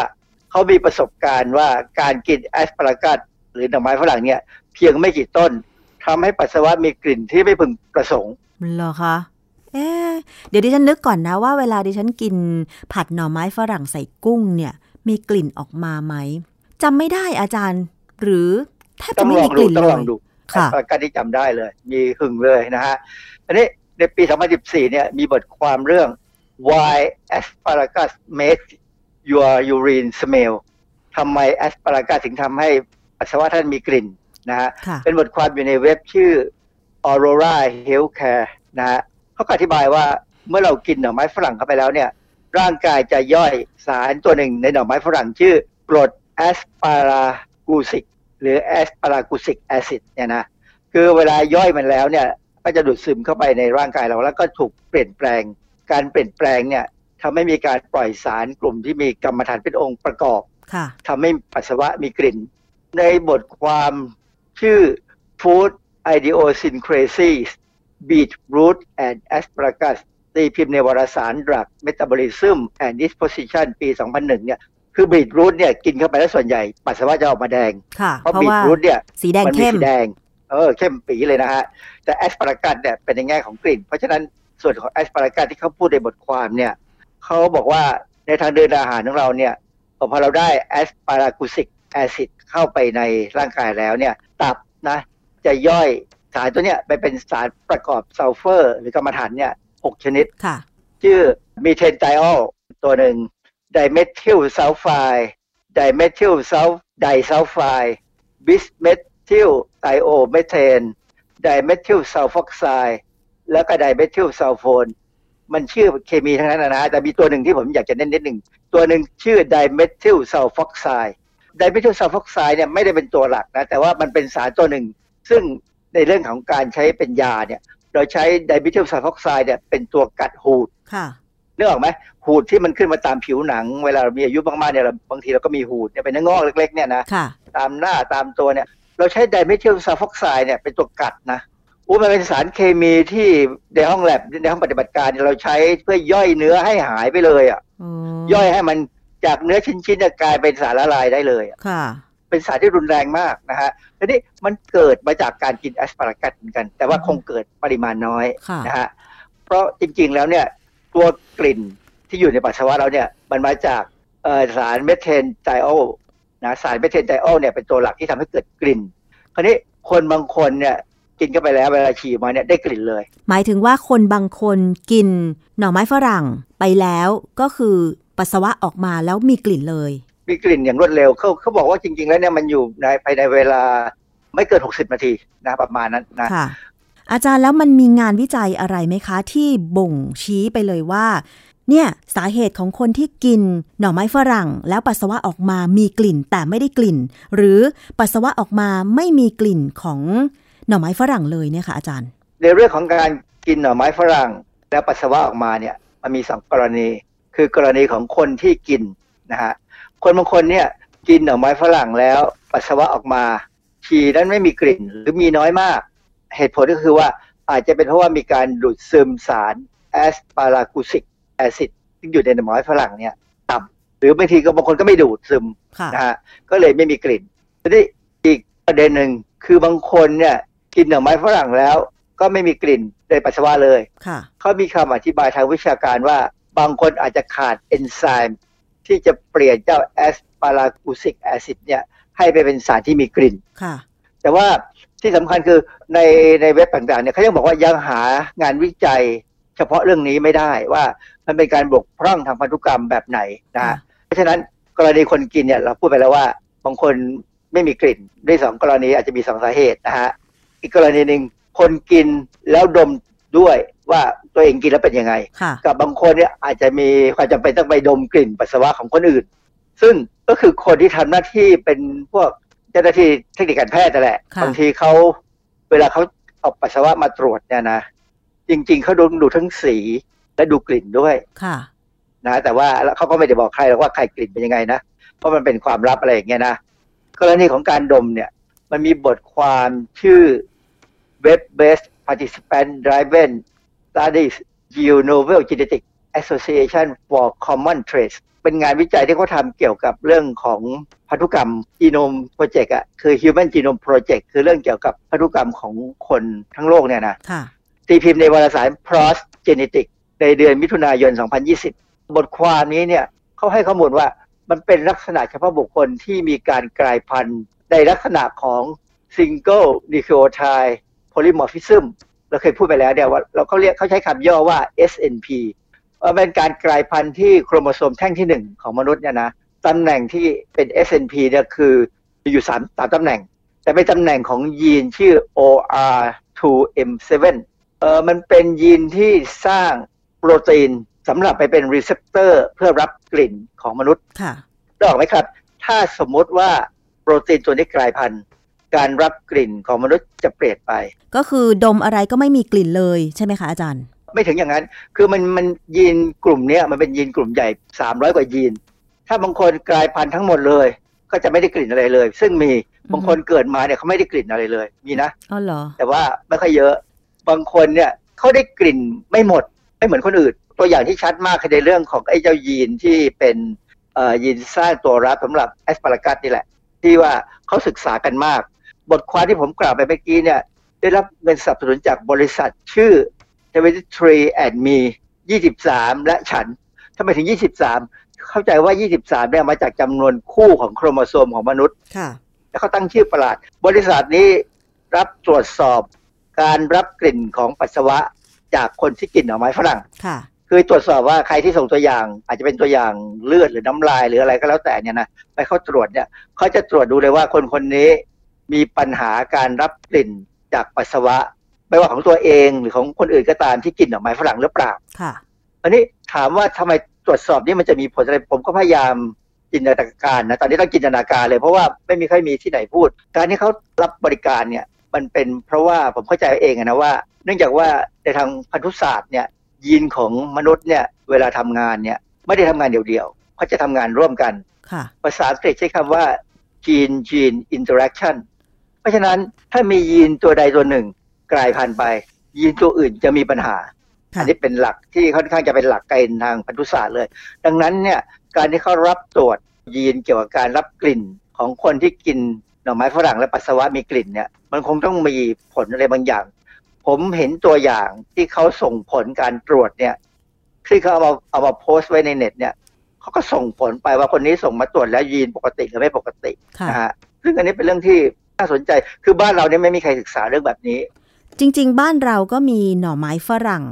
เขามีประสบการณ์ว่าการกินแอสปารากัสหรือหน่อไม้ฝรั่งเนี่ยเพียงไม่กี่ต้นทำให้ปัสสาวะมีกลิ่นที่ไม่พึงประสงค์เหรอคะเอ๊เดี๋ยวดิฉันนึกก่อนนะว่าเวลาดิฉันกินผัดหน่อไม้ฝรั่งใส่กุ้งเนี่ย มีกลิ่นออกมาไหมจำไม่ได้อาจารย์ หรือ แทบจะไม่มีกลิ่นเลยต้องลองดูค่ะการที่จำได้เลย มีหึงเลยนะฮะอันนี้ในปี 2014 เนี่ยมีบทความเรื่อง why asparagus makes your urine smell ทำไมแอสปารากัสถึงทำให้ปัสสาวะท่านมีกลิ่นนะฮะ เป็นบทความอยู่ในเว็บชื่อ Aurora Healthcare นะฮะเขาอธิบายว่าเมื่อเรากินหน่อไม้ฝรั่งเข้าไปแล้วเนี่ย ร่างกายจะย่อยสารตัวหนึ่งในหน่อไม้ฝรั่งชื่อกรด asparagusic หรือ asparagusic acid เนี่ยนะคือเวลาย่อยมันแล้วเนี่ยก็จะดูดซึมเข้าไปในร่างกายเราแล้วก็ถูกเปลี่ยนแปลง การเปลี่ยนแปลงเนี่ยทำให้มีการปล่อยสารกลุ่มที่มีกำมะถันเป็นองค์ประกอบทำให้ปัสสาวะมีกลิ่น ในบทความชื่อ Food Idiosyncrasies Beetroot and Asparagus ตีพิมพ์ในวารสาร Drug Metabolism and Disposition ปี 2001 เนี่ย คือบีทรูทเนี่ยกินเข้าไปแล้วส่วนใหญ่ปัสสาวะจะออกมาแดง เพราะบีทรูทเนี่ยสีแดงเข้มสีแดงเออเข้มปี๋เลยนะฮะแต่ asparagus เนี่ยเป็นในแง่ของกลิ่น เพราะฉะนั้นส่วนของ asparagus ที่เขาพูดในบทความเนี่ยเขาบอกว่าในทางเดินอาหารของเราเนี่ยพอเราได้ asparagusic acid เข้าไปในร่างกายแล้วเนี่ยตับนะจะย่อยสารตัวเนี้ยไปเป็นสารประกอบซัลเฟอร์ หรือกำมะถันเนี่ยหกชนิดชื่อ methanethiol ตัวหนึ่ง dimethyl sulfide dimethyl sul disulfide bis methylthiomethane dimethyl sulfoxide แล้วก็ dimethyl sulfone มันชื่อเคมีทั้งนั้นนะแต่มีตัวหนึ่งที่ผมอยากจะเน้นนิดหนึ่งตัวหนึ่งชื่อ dimethyl sulfoxide dimethyl sulfoxide เนี่ยไม่ได้เป็นตัวหลักนะแต่ว่ามันเป็นสารตัวหนึ่ง ซึ่งในเรื่องของการใช้เป็นยาเนี่ย เราใช้ dimethyl sulfoxide เนี่ยเป็นตัวกัดหูด นึกออกไหมหูดที่มันขึ้นมาตามผิวหนัง เวลาเรามีอายุมากๆเนี่ยบางทีเราก็มีหูดเนี่ยเป็นเนื้องอกเล็กๆเนี่ยนะตามหน้าตามตัวเนี่ย เราใช้ dimethyl sulfoxide เนี่ยเป็นตัวกัดนะอู้มันเป็นสารเคมีที่ในห้องแล็บในห้องปฏิบัติการเราใช้เพื่อย่อยเนื้อให้หายไปเลยอะย่อยให้มันจากเนื้อชิ้นๆกลายเป็นสารละลายได้เลยค่ะ เป็นสารที่รุนแรงมากนะฮะทีนี้มันเกิดมาจากการกินแอสพารากัสเหมือนกัน แต่ว่าคงเกิดปริมาณน้อยนะฮะเพราะจริงๆแล้วเนี่ย ตัวกลิ่นที่อยู่ในปัสสาวะเราเนี่ยมันมาจากสารเมทเทนไทโอนะสารเมทเทนไทโอเนี่ยเป็นตัวหลักที่ทำให้เกิดกลิ่น คราวนี้คนบางคนเนี่ยกินเข้าไปแล้วเวลาฉี่มาเนี่ยได้กลิ่นเลย หมายถึงว่าคนบางคนกินหน่อไม้ฝรั่งไปแล้วก็คือปัสสาวะออกมาแล้วมีกลิ่นเลย มีกลิ่นอย่างรวดเร็วเขาเขาบอกว่าจริง ๆ แล้วเนี่ยมันอยู่ในภายในเวลาไม่เกิน 60 นาทีนะประมาณนั้นนะค่ะ อาจารย์แล้วมันมีงานวิจัยอะไรไหมคะ ที่บ่งชี้ไปเลยว่า เนี่ยสาเหตุของคนที่กินหน่อไม้ฝรั่ง แล้วปัสสาวะออกมามีกลิ่นแต่ไม่ได้กลิ่น หรือปัสสาวะออกมาไม่มีกลิ่นของหน่อไม้ฝรั่งเลยเนี่ยค่ะอาจารย์ ในเรื่องของการกินหน่อไม้ฝรั่ง แล้วปัสสาวะออกมาเนี่ยมันมีสองกรณี คือกรณีของคนที่กินนะฮะคนบางคนเนี่ยกินหน่อไม้ฝรั่งแล้วปัสสาวะออกมาฉี่นั้นไม่มีกลิ่นหรือมีน้อยมาก เหตุผลก็คือว่าอาจจะเป็นเพราะว่ามีการดูดซึมสารแอสปารากูซิกแอซิดที่อยู่ในหน่อไม้ฝรั่งเนี่ยต่ำหรือบางทีก็บางคนก็ไม่ดูดซึมนะฮะก็เลยไม่มีกลิ่นทีนี้อีกประเด็นหนึ่งคือบางคนเนี่ยกินหน่อไม้ฝรั่งแล้ว ก็ไม่มีกลิ่นในปัสสาวะเลยเขามีคำอธิบายทางวิชาการว่าบางคนอาจจะขาดเอนไซม์ที่จะเปลี่ยนเจ้า asparagusic acid เนี่ยให้ไปเป็นสารที่มีกลิ่นแต่ว่า ที่สำคัญคือในในเว็บต่างๆเนี่ยเขายังบอกว่ายังหางานวิจัย เฉพาะเรื่องนี้ไม่ได้ว่ามันเป็นการบกพร่องทางพันธุกรรมแบบไหนนะเพราะฉะนั้นกรณีคนกินเนี่ยเราพูดไปแล้วว่าบางคนไม่มีกลิ่นด้วยสองกรณีอาจจะมีสองสาเหตุนะฮะอีกกรณีหนึ่งคนกินแล้วดมด้วยว่าตัวเองกินแล้วเป็นยังไง กับบางคนเนี่ยอาจจะมีความจำเป็นต้องไปดมกลิ่นปัสสาวะของคนอื่น ซึ่งก็คือคนที่ทำหน้าที่เป็นพวก เจ้าหน้าที่เทคนิคการแพทย์นั่นแหละบางทีเขาเวลาเขาเอาปัสสาวะมาตรวจเนี่ยนะจริง ๆเขาดูดูทั้งสีและดูกลิ่นด้วยค่ะ นะแต่ว่าเขาก็ไม่ได้บอกใครหรอกว่าใครกลิ่นเป็นยังไงนะเพราะมันเป็นความลับอะไรอย่างเงี้ยนะกรณีของการดมเนี่ย มันมีบทความชื่อ Web-based Participant Driven Studies Yield Novel Genetic Association for Common Traits เป็นงานวิจัยที่เขาทำเกี่ยวกับเรื่องของพันธุกรรมจีโนมโปรเจกต์อะคือ Human Genome Project คือเรื่องเกี่ยวกับพันธุกรรมของคนทั้งโลกเนี่ยนะตีพิมพ์ในวารสาร PROS Genetics ในเดือนมิถุนายน 2020 บทความนี้เนี่ยเขาให้ข้อมูลว่ามันเป็นลักษณะเฉพาะบุคคลที่มีการกลายพันธุ์ในลักษณะของ Single Nucleotide Polymorphism เราเคยพูดไปแล้วเนี่ยว่าเราเขาเรียกเขาใช้คำย่อว่า SNP ว่า เป็นการกลายพันธุ์ที่โครโมโซมแท่งที่หนึ่งของมนุษย์เนี่ยนะตำแหน่งที่เป็น SNP เนี่ยคืออยู่สามสามตำแหน่ง แต่เป็นตำแหน่งของยีนชื่อ OR2M7 เออมันเป็นยีนที่สร้างโปรตีนสำหรับไปเป็น receptor เพื่อรับกลิ่นของมนุษย์ค่ะได้ออกไหมครับ ถ้าสมมติว่าโปรตีนตัวนี้กลายพันธุ์ การรับกลิ่นของมนุษย์จะเปลี่ยนไป ก็คือดมอะไรก็ไม่มีกลิ่นเลยใช่ไหมคะอาจารย์ ไม่ถึงอย่างนั้น คือมันมันยีนกลุ่มนี้มันเป็นยีนกลุ่มใหญ่สามร้อยกว่ายีน ถ้าบางคนกลายพันธุ์ทั้งหมดเลย ก็จะไม่ได้กลิ่นอะไรเลย ซึ่งมีบางคนเกิดมาเนี่ยเขาไม่ได้กลิ่นอะไรเลยมีนะอ๋อเหรอแต่ว่าไม่ค่อยเยอะ บางคนเนี่ยเขาได้กลิ่นไม่หมดไม่เหมือนคนอื่น ตัวอย่างที่ชัดมากคือในเรื่องของไอ้เจ้ายีนที่เป็นยีนสร้างตัวรับสำหรับแอสปารากัสนี่แหละ ที่ว่าเขาศึกษากันมาก บทความที่ผมกล่าวไปเมื่อกี้เนี่ยได้รับเงินสนับสนุนจากบริษัทชื่อ 73 and me 23 และฉันทำไมถึง 23 เข้าใจว่า 23เนี่ยมาจากจำนวนคู่ของโครโมโซมของมนุษย์แล้วเขาตั้งชื่อประหลาด บริษัทนี้รับตรวจสอบการรับกลิ่นของปัสสาวะจากคนที่กินหน่อไม้ฝรั่งค่ะคือตรวจสอบว่าใครที่ส่งตัวอย่าง อาจจะเป็นตัวอย่างเลือดหรือน้ำลายหรืออะไรก็แล้วแต่เนี่ยนะไปเขาตรวจเนี่ยเขาจะตรวจดูเลยว่าคนคนนี้มีปัญหาการรับกลิ่นจากปัสสาวะ ไม่ว่าของตัวเองหรือของคนอื่นก็ตามที่กินหน่อไม้ฝรั่งหรือเปล่าค่ะอันนี้ถามว่าทำไมตรวจสอบนี่มันจะมีผลอะไรผมก็พยายามจินตนาการนะตอนนี้ต้องจินตนาการเลยเพราะว่าไม่มีใครมีที่ไหนพูด การที่เขารับบริการเนี่ยมันเป็นเพราะว่าผมเข้าใจเองนะว่า เนื่องจากว่าในทางพันธุศาสตร์เนี่ยยีนของมนุษย์เนี่ยเวลาทำงานเนี่ยไม่ได้ทำงานเดี่ยวๆเขาจะทำงานร่วมกันภาษาอังกฤษใช้คำว่า gene gene interaction เพราะฉะนั้นถ้ามียีนตัวใดตัวหนึ่ง กลายพันธุ์ไป ยีนตัวอื่นจะมีปัญหา อันนี้เป็นหลักที่ค่อนข้างจะเป็นหลักเกณฑ์ทางพันธุศาสตร์เลย ดังนั้นเนี่ยการที่เขารับตรวจยีนเกี่ยวกับการรับกลิ่นของคนที่กินหน่อไม้ฝรั่งและปัสสาวะมีกลิ่นเนี่ยมันคงต้องมีผลอะไรบางอย่าง ผมเห็นตัวอย่างที่เขาส่งผลการตรวจเนี่ยที่เขาเอามาเอามาโพสต์ไว้ในเน็ตเนี่ยเขาก็ส่งผลไปว่าคนนี้ส่งมาตรวจแล้วยีนปกติหรือไม่ปกตินะฮะซึ่งอันนี้เป็นเรื่องที่น่าสนใจ คือบ้านเราเนี่ยไม่มีใครศึกษาเรื่องแบบนี้ จริง ๆ บ้านเราก็มีหน่อไม้ฝรั่ง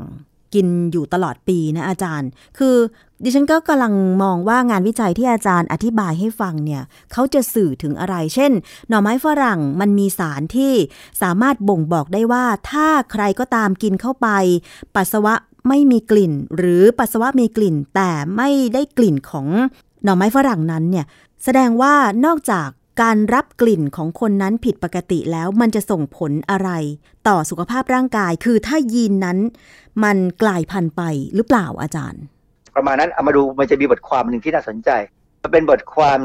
กินอยู่ตลอดปีนะอาจารย์ คือดิฉันก็กำลังมองว่างานวิจัยที่อาจารย์อธิบายให้ฟังเนี่ยเขาจะสื่อถึงอะไร เช่น หน่อไม้ฝรั่งมันมีสารที่สามารถบ่งบอกได้ว่า ถ้าใครก็ตามกินเข้าไป ปัสสาวะไม่มีกลิ่น หรือปัสสาวะมีกลิ่น แต่ไม่ได้กลิ่นของหน่อไม้ฝรั่งนั้นเนี่ยแสดงว่านอกจาก การรับกลิ่นของคนนั้นผิดปกติแล้วมันจะส่งผลอะไร ต่อสุขภาพร่างกาย คือถ้ายีนนั้น มันกลายพันธุ์ไปหรือเปล่าอาจารย์ ประมาณนั้นเอามาดูมันจะมีบทความหนึ่งที่น่าสนใจ มันเป็นบทความ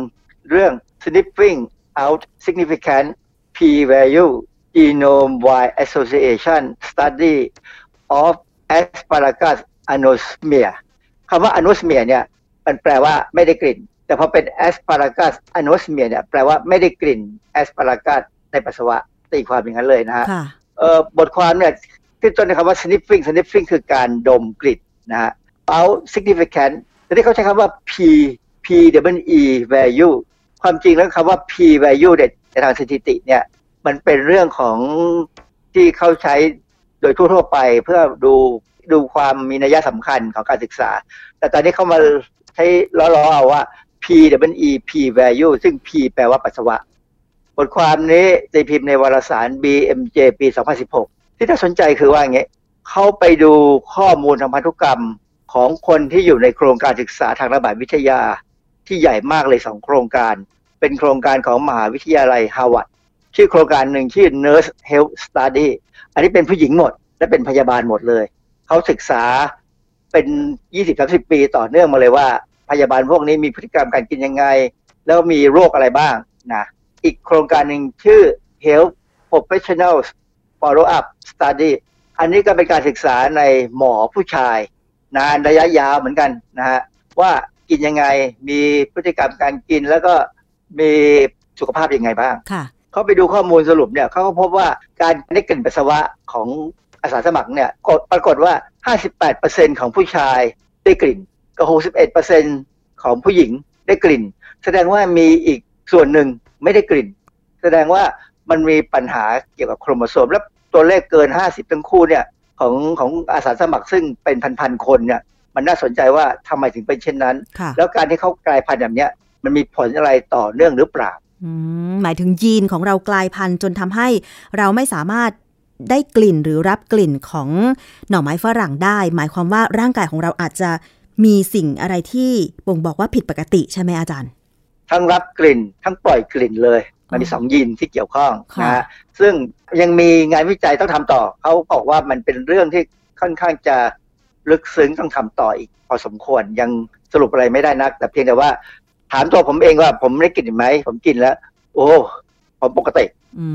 เรื่อง sniffing out significant p value genome wide association study of asparagus anosmia คำว่า anosmia เนี่ย มันแปลว่าไม่ได้กลิ่น แต่พอเป็น asparagus anosmia เนี่ยแปลว่าไม่ได้กลิ่น asparagus ในปัสสาวะตีความอย่างนั้นเลยนะฮะบทความเนี่ยขึ้นต้นในคำว่า sniffing sniffing คือการดมกลิ่นนะฮะ out significant แต่ที่เขาใช้คำว่า p p w e value ความจริงแล้วคำว่า p value ในทางสถิติเนี่ยมันเป็นเรื่องของที่เขาใช้โดยทั่วๆไปเพื่อดูดูความมีนัยสำคัญของการศึกษา แต่ตอนนี้เขามาใช้ล้อๆเอาว่า p w e p value ซึ่ง p แปลว่าปัสสาวะ บทความนี้ตีพิมพ์ในวารสาร BMJ ปี 2016 ที่น่าสนใจคือว่าอย่างเงี้ยเขาไปดูข้อมูลทางพันธุกรรมของคนที่อยู่ในโครงการศึกษาทางระบาดวิทยา ที่ใหญ่มากเลยสองโครงการ เป็นโครงการของมหาวิทยาลัยฮาวาดชื่อโครงการหนึ่งชื่อ Nurse Health Study อันนี้เป็นผู้หญิงหมด และเป็นพยาบาลหมดเลย เขาศึกษาเป็น 20-30 ปีต่อเนื่องมาเลยว่า พยาบาลพวกนี้มีพฤติกรรมการกินยังไง แล้วมีโรคอะไรบ้างนะอีกโครงการหนึ่งชื่อ Health Professionals Follow Up Study อันนี้ก็เป็นการศึกษาในหมอผู้ชายนานระยะยาวเหมือนกันนะฮะว่ากินยังไงมีพฤติกรรมการกินแล้วก็มีสุขภาพยังไงบ้างเขาไปดูข้อมูลสรุปเนี่ยเขาก็พบว่าการได้กลิ่นปัสสาวะของอาสาสมัครเนี่ยปรากฏว่า 58%ของผู้ชายได้กลิ่น กับ61%ของผู้หญิงได้กลิ่น แสดงว่ามีอีกส่วนหนึ่งไม่ได้กลิ่น แสดงว่ามันมีปัญหาเกี่ยวกับโครโมโซม และตัวเลขเกิน 50 ทั้งคู่เนี่ยของของอาสาสมัครซึ่งเป็นพันๆคนเนี่ยมันน่าสนใจว่าทำไมถึงเป็นเช่นนั้น แล้วการที่เขากลายพันธุ์แบบนี้มันมีผลอะไรต่อเนื่องหรือเปล่าหมายถึงยีนของเรากลายพันธุ์จนทำให้เราไม่สามารถได้กลิ่นหรือรับกลิ่นของหน่อไม้ฝรั่งได้ หมายความว่าร่างกายของเราอาจจะ มีสิ่งอะไรที่บ่งบอกว่าผิดปกติใช่ไหมอาจารย์ ทั้งรับกลิ่น ทั้งปล่อยกลิ่นเลย มันมีสองยีนที่เกี่ยวข้องนะซึ่งยังมีงานวิจัยต้องทำต่อเขาบอกว่ามันเป็นเรื่องที่ค่อนข้างจะลึกซึ้งต้องทำต่ออีก พอสมควรยังสรุปอะไรไม่ได้นัก แต่เพียงแต่ว่า ถามตัวผมเองว่า ผมได้กินไหมผมกินแล้ว โอ้ผมปกติ อื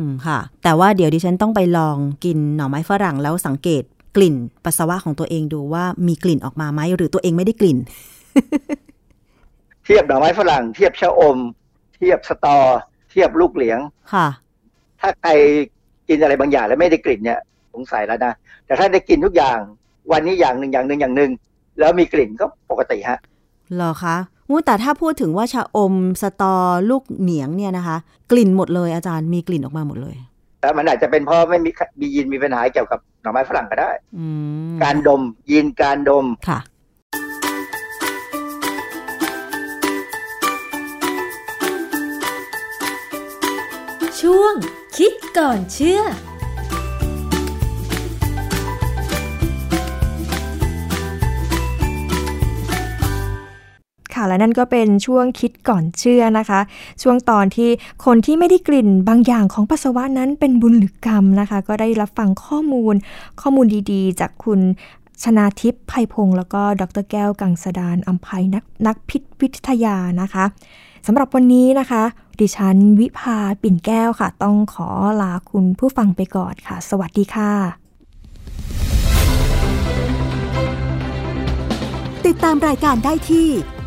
มค่ะ แต่ว่าเดี๋ยวดิฉันต้องไปลองกินหน่อไม้ฝรั่งแล้วสังเกต กลิ่นปัสสาวะของตัวเองดูว่ามีกลิ่นออกมาไหมหรือตัวเองไม่ได้กลิ่น เทียบหน่อไม้ฝรั่ง เทียบชะอม เทียบสตอ เทียบลูกเหลียงค่ะ ถ้าใครกินอะไรบางอย่างแล้วไม่ได้กลิ่นเนี่ยสงสัยแล้วนะแต่ถ้าได้กินทุกอย่างวันนี้อย่างหนึ่งอย่างหนึ่งอย่างหนึ่งแล้วมีกลิ่นก็ปกติฮะเหรอคะงูแต่ถ้าพูดถึงว่าชาอม สตอ ลูกเหนียงเนี่ยนะคะ กลิ่นหมดเลยอาจารย์มีกลิ่นออกมาหมดเลย แต่มันอาจจะเป็นเพราะไม่มีมียีนมีปัญหาเกี่ยวกับหน่อไม้ฝรั่งก็ได้การดมยีนการดมค่ะช่วงคิดก่อนเชื่อ ค่ะ และนั่นก็เป็นช่วงคิดก่อนเชื่อนะคะ ช่วงตอนที่คนที่ไม่ได้กลิ่นบางอย่างของปัสสาวะนั้นเป็นบุญหรือกรรมนะคะ ก็ได้รับฟังข้อมูลข้อมูลดีๆ จากคุณชนาทิพย์ไพพงศ์แล้วก็ดรแก้วกังสดานอัมภัยนักนักพิษวิทยานะคะสำหรับวันนี้นะคะ ดิฉันวิภาปิ่นแก้วค่ะ ต้องขอลาคุณผู้ฟังไปก่อนค่ะ สวัสดีค่ะ ติดตามรายการได้ที่